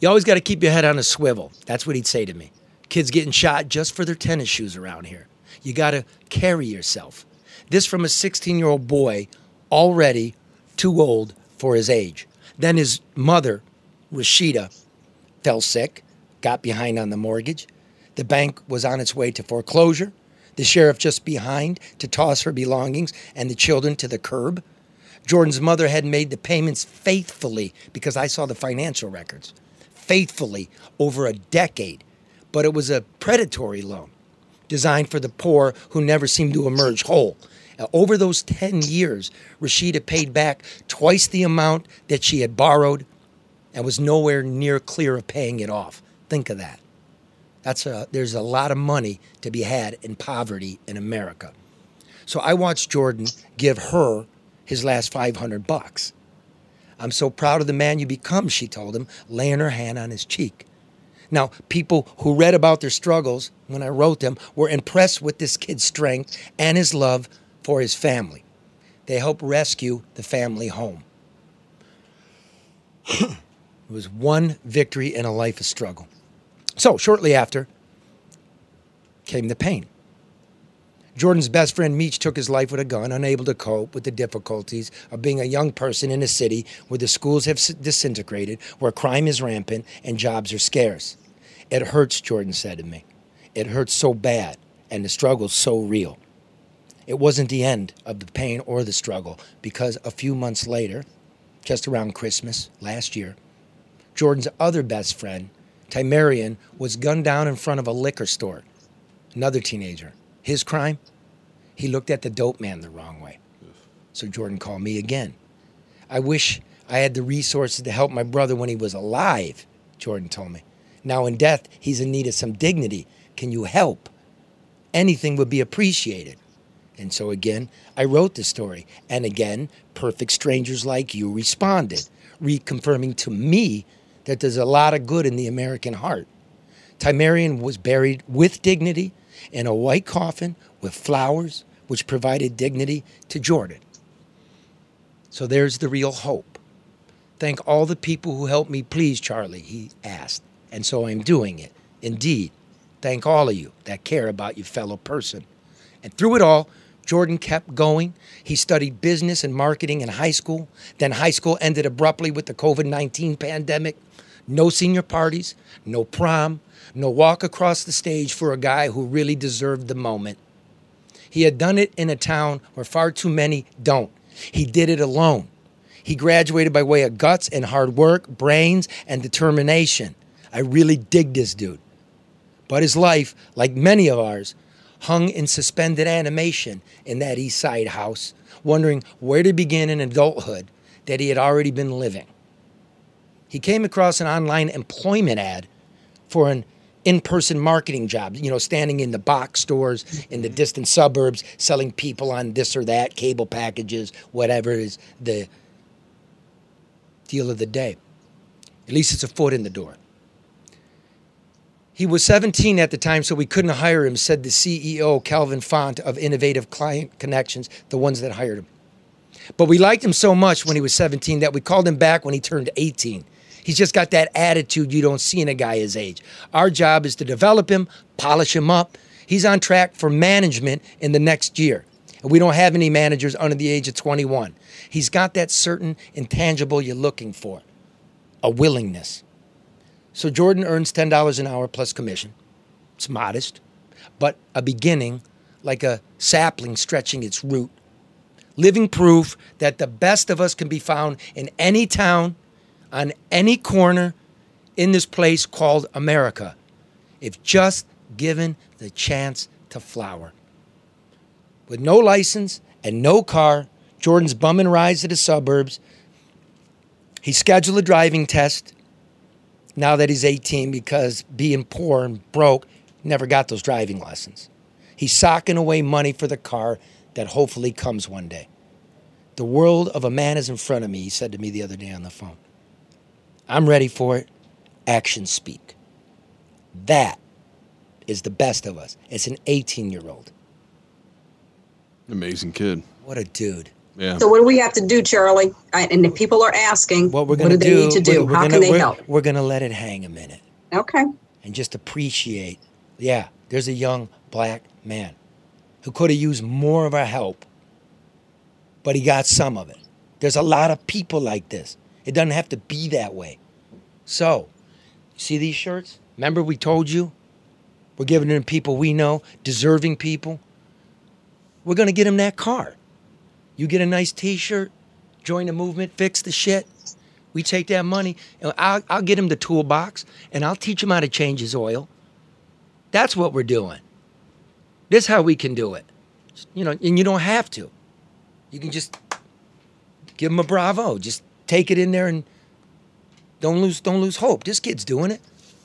You always got to keep your head on a swivel. That's what he'd say to me. Kids getting shot just for their tennis shoes around here. You got to carry yourself. This from a 16 year old boy already too old for his age. Then his mother, Rashida, fell sick, got behind on the mortgage. The bank was on its way to foreclosure. The sheriff just behind to toss her belongings and the children to the curb. Jordan's mother had made the payments faithfully because I saw the financial records, faithfully over a decade. But it was a predatory loan designed for the poor who never seemed to emerge whole. Over those 10 years, Rashida paid back twice the amount that she had borrowed and was nowhere near clear of paying it off. Think of that. That's a, there's a lot of money to be had in poverty in America. So I watched Jordan give her his last 500 bucks. I'm so proud of the man you become, she told him, laying her hand on his cheek. Now, people who read about their struggles when I wrote them were impressed with this kid's strength and his love for his family. They helped rescue the family home. it was one victory in a life of struggle. So, shortly after came the pain. Jordan's best friend Meach took his life with a gun, unable to cope with the difficulties of being a young person in a city where the schools have disintegrated, where crime is rampant, and jobs are scarce. It hurts, Jordan said to me. It hurts so bad, and the struggle's so real. It wasn't the end of the pain or the struggle, because a few months later, just around Christmas last year, Jordan's other best friend, Timerian, was gunned down in front of a liquor store. Another teenager. His crime? He looked at the dope man the wrong way. So Jordan called me again. I wish I had the resources to help my brother when he was alive, Jordan told me. Now in death, he's in need of some dignity. Can you help? Anything would be appreciated. And so again, I wrote the story. And again, perfect strangers like you responded, reconfirming to me that there's a lot of good in the American heart. Timerian was buried with dignity in a white coffin with flowers, which provided dignity to Jordan. So there's the real hope. Thank all the people who helped me please Charlie, he asked. And so I'm doing it. Indeed, thank all of you that care about your fellow person. And through it all, Jordan kept going. He studied business and marketing in high school. Then high school ended abruptly with the COVID 19 pandemic. No senior parties, no prom, no walk across the stage for a guy who really deserved the moment. He had done it in a town where far too many don't. He did it alone. He graduated by way of guts and hard work, brains, and determination. I really dig this dude. But his life, like many of ours, hung in suspended animation in that East Side house, wondering where to begin in adulthood that he had already been living. He came across an online employment ad for an in-person marketing job, you know, standing in the box stores in the distant suburbs, selling people on this or that, cable packages, whatever is the deal of the day. At least it's a foot in the door. He was 17 at the time, so we couldn't hire him, said the CEO, Calvin Font of Innovative Client Connections, the ones that hired him. But we liked him so much when he was 17 that we called him back when he turned 18. He's just got that attitude you don't see in a guy his age. Our job is to develop him, polish him up. He's on track for management in the next year. And we don't have any managers under the age of 21. He's got that certain intangible you're looking for a willingness. So Jordan earns $10 an hour plus commission. It's modest, but a beginning like a sapling stretching its root. Living proof that the best of us can be found in any town, on any corner in this place called America, if just given the chance to flower. With no license and no car, Jordan's bumming rides to the suburbs. He scheduled a driving test now that he's 18 because being poor and broke, never got those driving lessons. He's socking away money for the car that hopefully comes one day. The world of a man is in front of me, he said to me the other day on the phone. I'm ready for it. Actions speak. That is the best of us. It's an 18 year old. Amazing kid. What a dude. Yeah. So what do we have to do, Charlie? I- And if people are asking, What we're what going do they do, need to do? we're- we're How gonna- can they we're- help? We're going to let it hang a minute Okay. and just appreciate. Yeah, there's a young black man who could have used more of our help, but he got some of it. There's a lot of people like this. It doesn't have to be that way. So, see these shirts? Remember we told you? We're giving them to people we know, deserving people. We're going to get them that car. You get a nice t-shirt, join the movement, fix the shit. We take that money, and I'll, I'll get him the toolbox, and I'll teach him how to change his oil. That's what we're doing. This is how we can do it. You know, and you don't have to. You can just give him a bravo. Just take it in there and don't lose don't lose hope. This kid's doing it.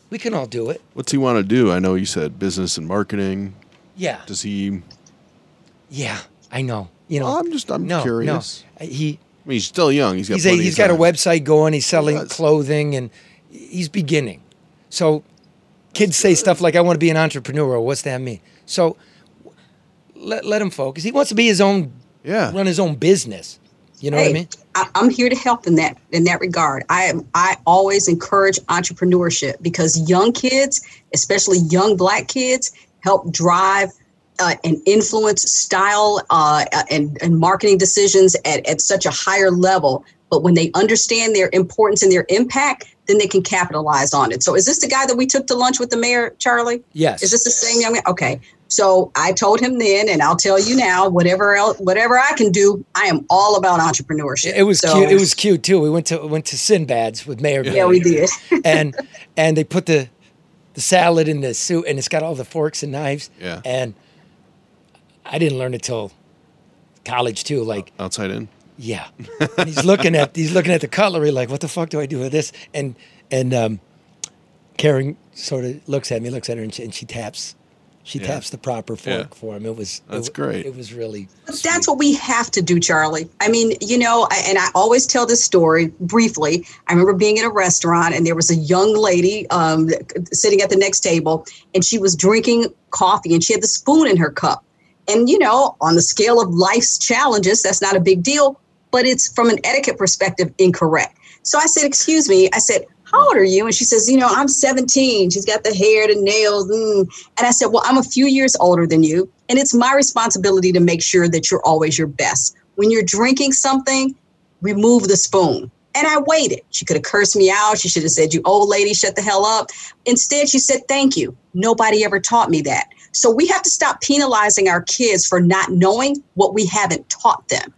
We can all do it. What's he want to do? I know you said business and marketing. Yeah. Does he? Yeah, I know. You know, I'm just- I'm no, curious. No, he I mean, he's still young. He's got he's a, plenty he's of got a website going. He's selling does. clothing and he's beginning. So kids say stuff like, "I want to be an entrepreneur." What's that mean? So let let him focus. He wants to be his own, Yeah. run his own business. You know what I mean? I, I'm here to help in that in that regard. I am I always encourage entrepreneurship because young kids, especially young black kids, help drive uh, and influence style uh, and, and marketing decisions at, at such a higher level. But when they understand their importance and their impact, then they can capitalize on it. So, is this the guy that we took to lunch with the mayor, Charlie? Yes. Is this the same young man? Okay. So I told him then, and I'll tell you now, whatever else, whatever I can do, I am all about entrepreneurship. It was So- cute. It was cute too. We went to went to Sindbad's with Mayor. Yeah, we did. and and they put the the salad in the soup, and it's got all the forks and knives. Yeah. And I didn't learn it till college too. Like, outside in. yeah. And he's looking at he's looking at the cutlery, like, what the fuck do I do with this? And and um, Karen sort of looks at me, looks at her, and she, and she taps. She Yeah. taps the proper fork Yeah. for him. It was That's it, great. It was really But that's what we have to do, Charlie. I mean, you know, I- and I always tell this story briefly. I remember being in a restaurant and there was a young lady um, sitting at the next table and she was drinking coffee and she had the spoon in her cup. And, you know, on the scale of life's challenges, that's not a big deal, but it's from an etiquette perspective incorrect. So I said, Excuse me. I said, How old are you? And she says, You know, I'm 17. She's got the hair, the nails. Mm. And I said, Well, I'm a few years older than you. And it's my responsibility to make sure that you're always your best. When you're drinking something, remove the spoon. And I waited. She could have cursed me out. She should have said, You old lady, shut the hell up. Instead, she said, Thank you. Nobody ever taught me that. So we have to stop penalizing our kids for not knowing what we haven't taught them.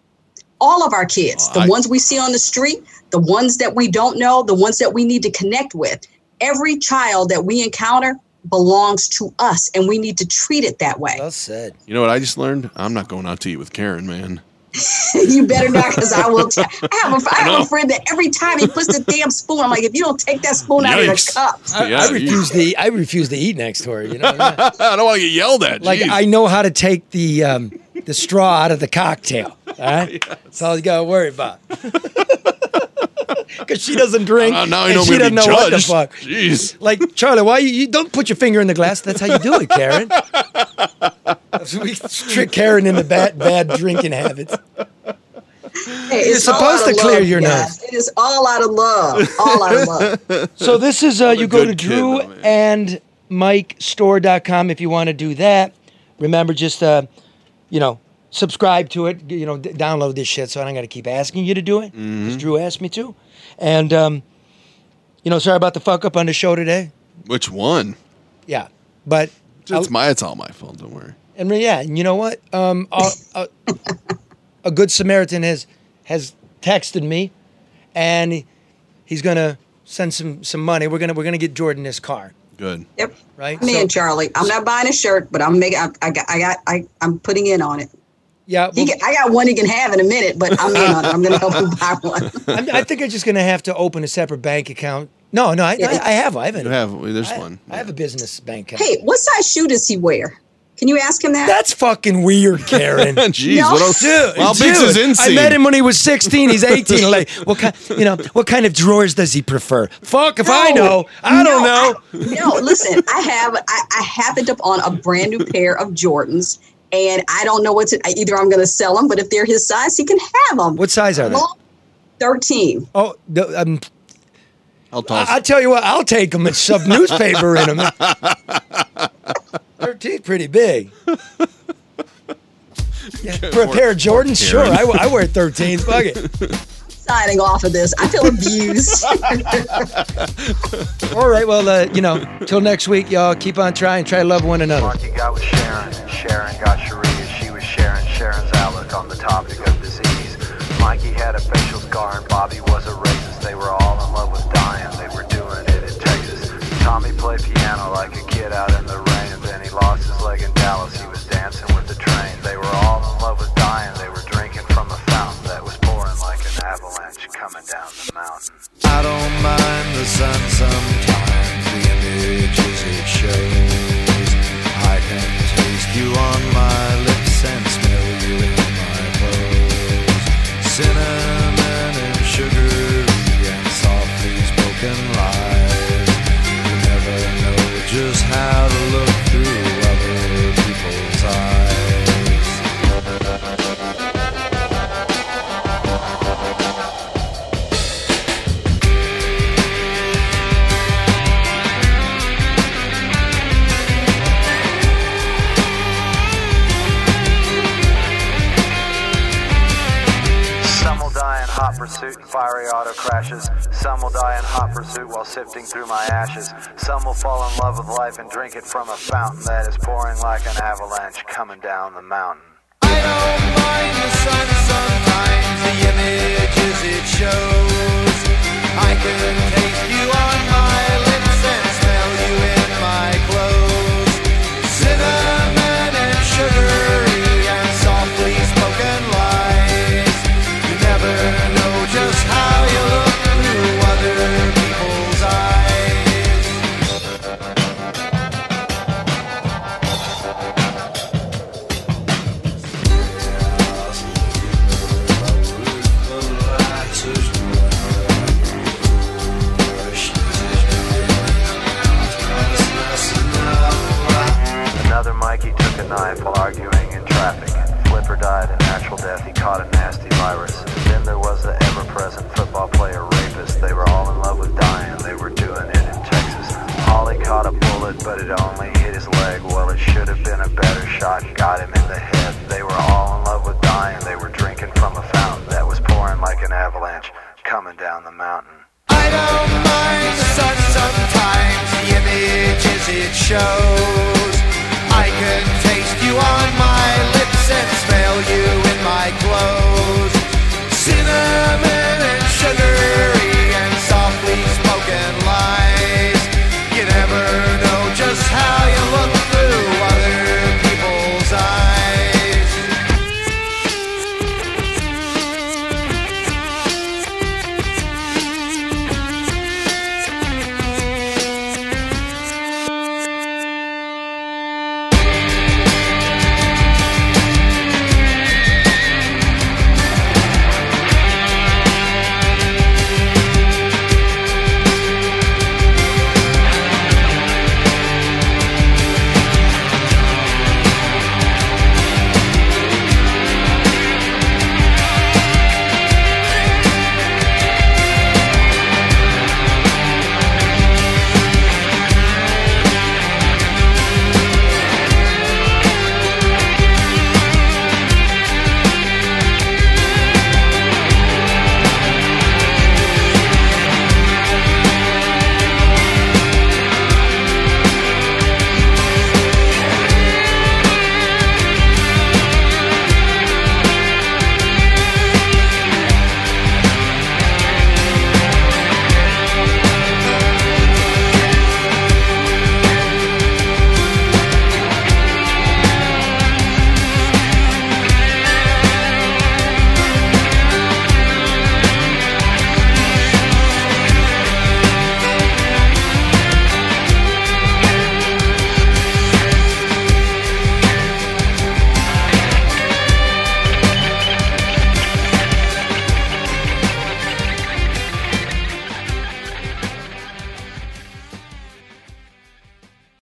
All of our kids, oh, the I- ones we see on the street, the ones that we don't know, the ones that we need to connect with. Every child that we encounter belongs to us, and we need to treat it that way. well said. You know what I just learned? I'm not going out to eat with Karen, man. you better not, because I will. T- I have a, I have know. a friend that every time he puts the damn spoon, I'm like, if you don't take that spoon out of the cup, I, Yeah, I you- refuse to. Eat, I refuse to eat next to her. You know, I? I don't want to get yelled at. like Jeez. I know how to take the um, the straw out of the cocktail. All right, that's all you got to worry about. Because she doesn't drink, Uh, now I and know I'm she gonna doesn't be know what the judged. fuck. Jeez. Like Charlie, why you, you don't put your finger in the glass? That's how you do it, Karen. So we trick Karen into bad bad drinking habits. hey, it's all supposed out of to clear love, your guys. It is all out of love. All out of love. So this is uh, you go to good kid, Drew though, man. and MikeStore.com if you want to do that. Remember, just uh, you know, subscribe to it. You know, d- download this shit, so I don't got to keep asking you to do it. Mm-hmm. 'cause Drew asked me to, and um, you know, sorry about the fuck up on the show today. Which one? Yeah, but It's my. It's all my fault. Don't worry. and yeah, and you know what? Um, a, a, a good Samaritan has has texted me, and he's gonna send some some money. We're gonna we're gonna get Jordan this car, Good. Yep. right? I'm So- in, Charlie. I'm not buying a shirt, but I'm making. I, I got. I got. I, I'm putting in on it. Yeah, well, can, I got one he can have in a minute, but I'm in on it. I'm going to help him buy one. I'm, I think I'm just gonna have to open a separate bank account. No, no, I, I, I have. I have. You have. There's I, one. I have a business bank account. Hey, what size shoe does he wear? Can you ask him that? That's fucking weird, Karen. Jeez. No. What else? Dude, How big's his dude, I met him when he was 16. He's 18. Like, what kind? You know, what kind of drawers does he prefer? Fuck if I know. I don't know. I- no, listen. I have. I, I happened upon a brand new pair of Jordans, and I don't know what to. Either I'm going to sell them, but if they're his size, he can have them. What size are they? Thirteen. Oh, the, um, I'll toss. I, I tell you what, I'll take them and shove newspaper in them. 13 pretty big. Yeah, for a pair of Jordans, sure. I, I wear 13s. Fuck it. Signing off of this, I feel abused. All right, well, uh, you know, till next week, y'all keep on trying. Try to love one another. Marky got with Sharon, and Sharon got Sharia. She was sharing Sharon's outlook on the topic of disease. Mikey had a facial scar, and Bobby was a racist. They were all in love with dying. They were doing it in Texas. Tommy played piano like a kid out in the rain, and then he lost his leg in Dallas. He was coming down the mountain. I don't mind the sun sometimes, fiery auto crashes. Some will die in hot pursuit while sifting through my ashes. Some will fall in love with life and drink it from a fountain that is pouring like an avalanche coming down the mountain. I don't mind the sun sometimes, the images it shows. I can taste you on my lips and smell you in my clothes. Cinnamon and sugary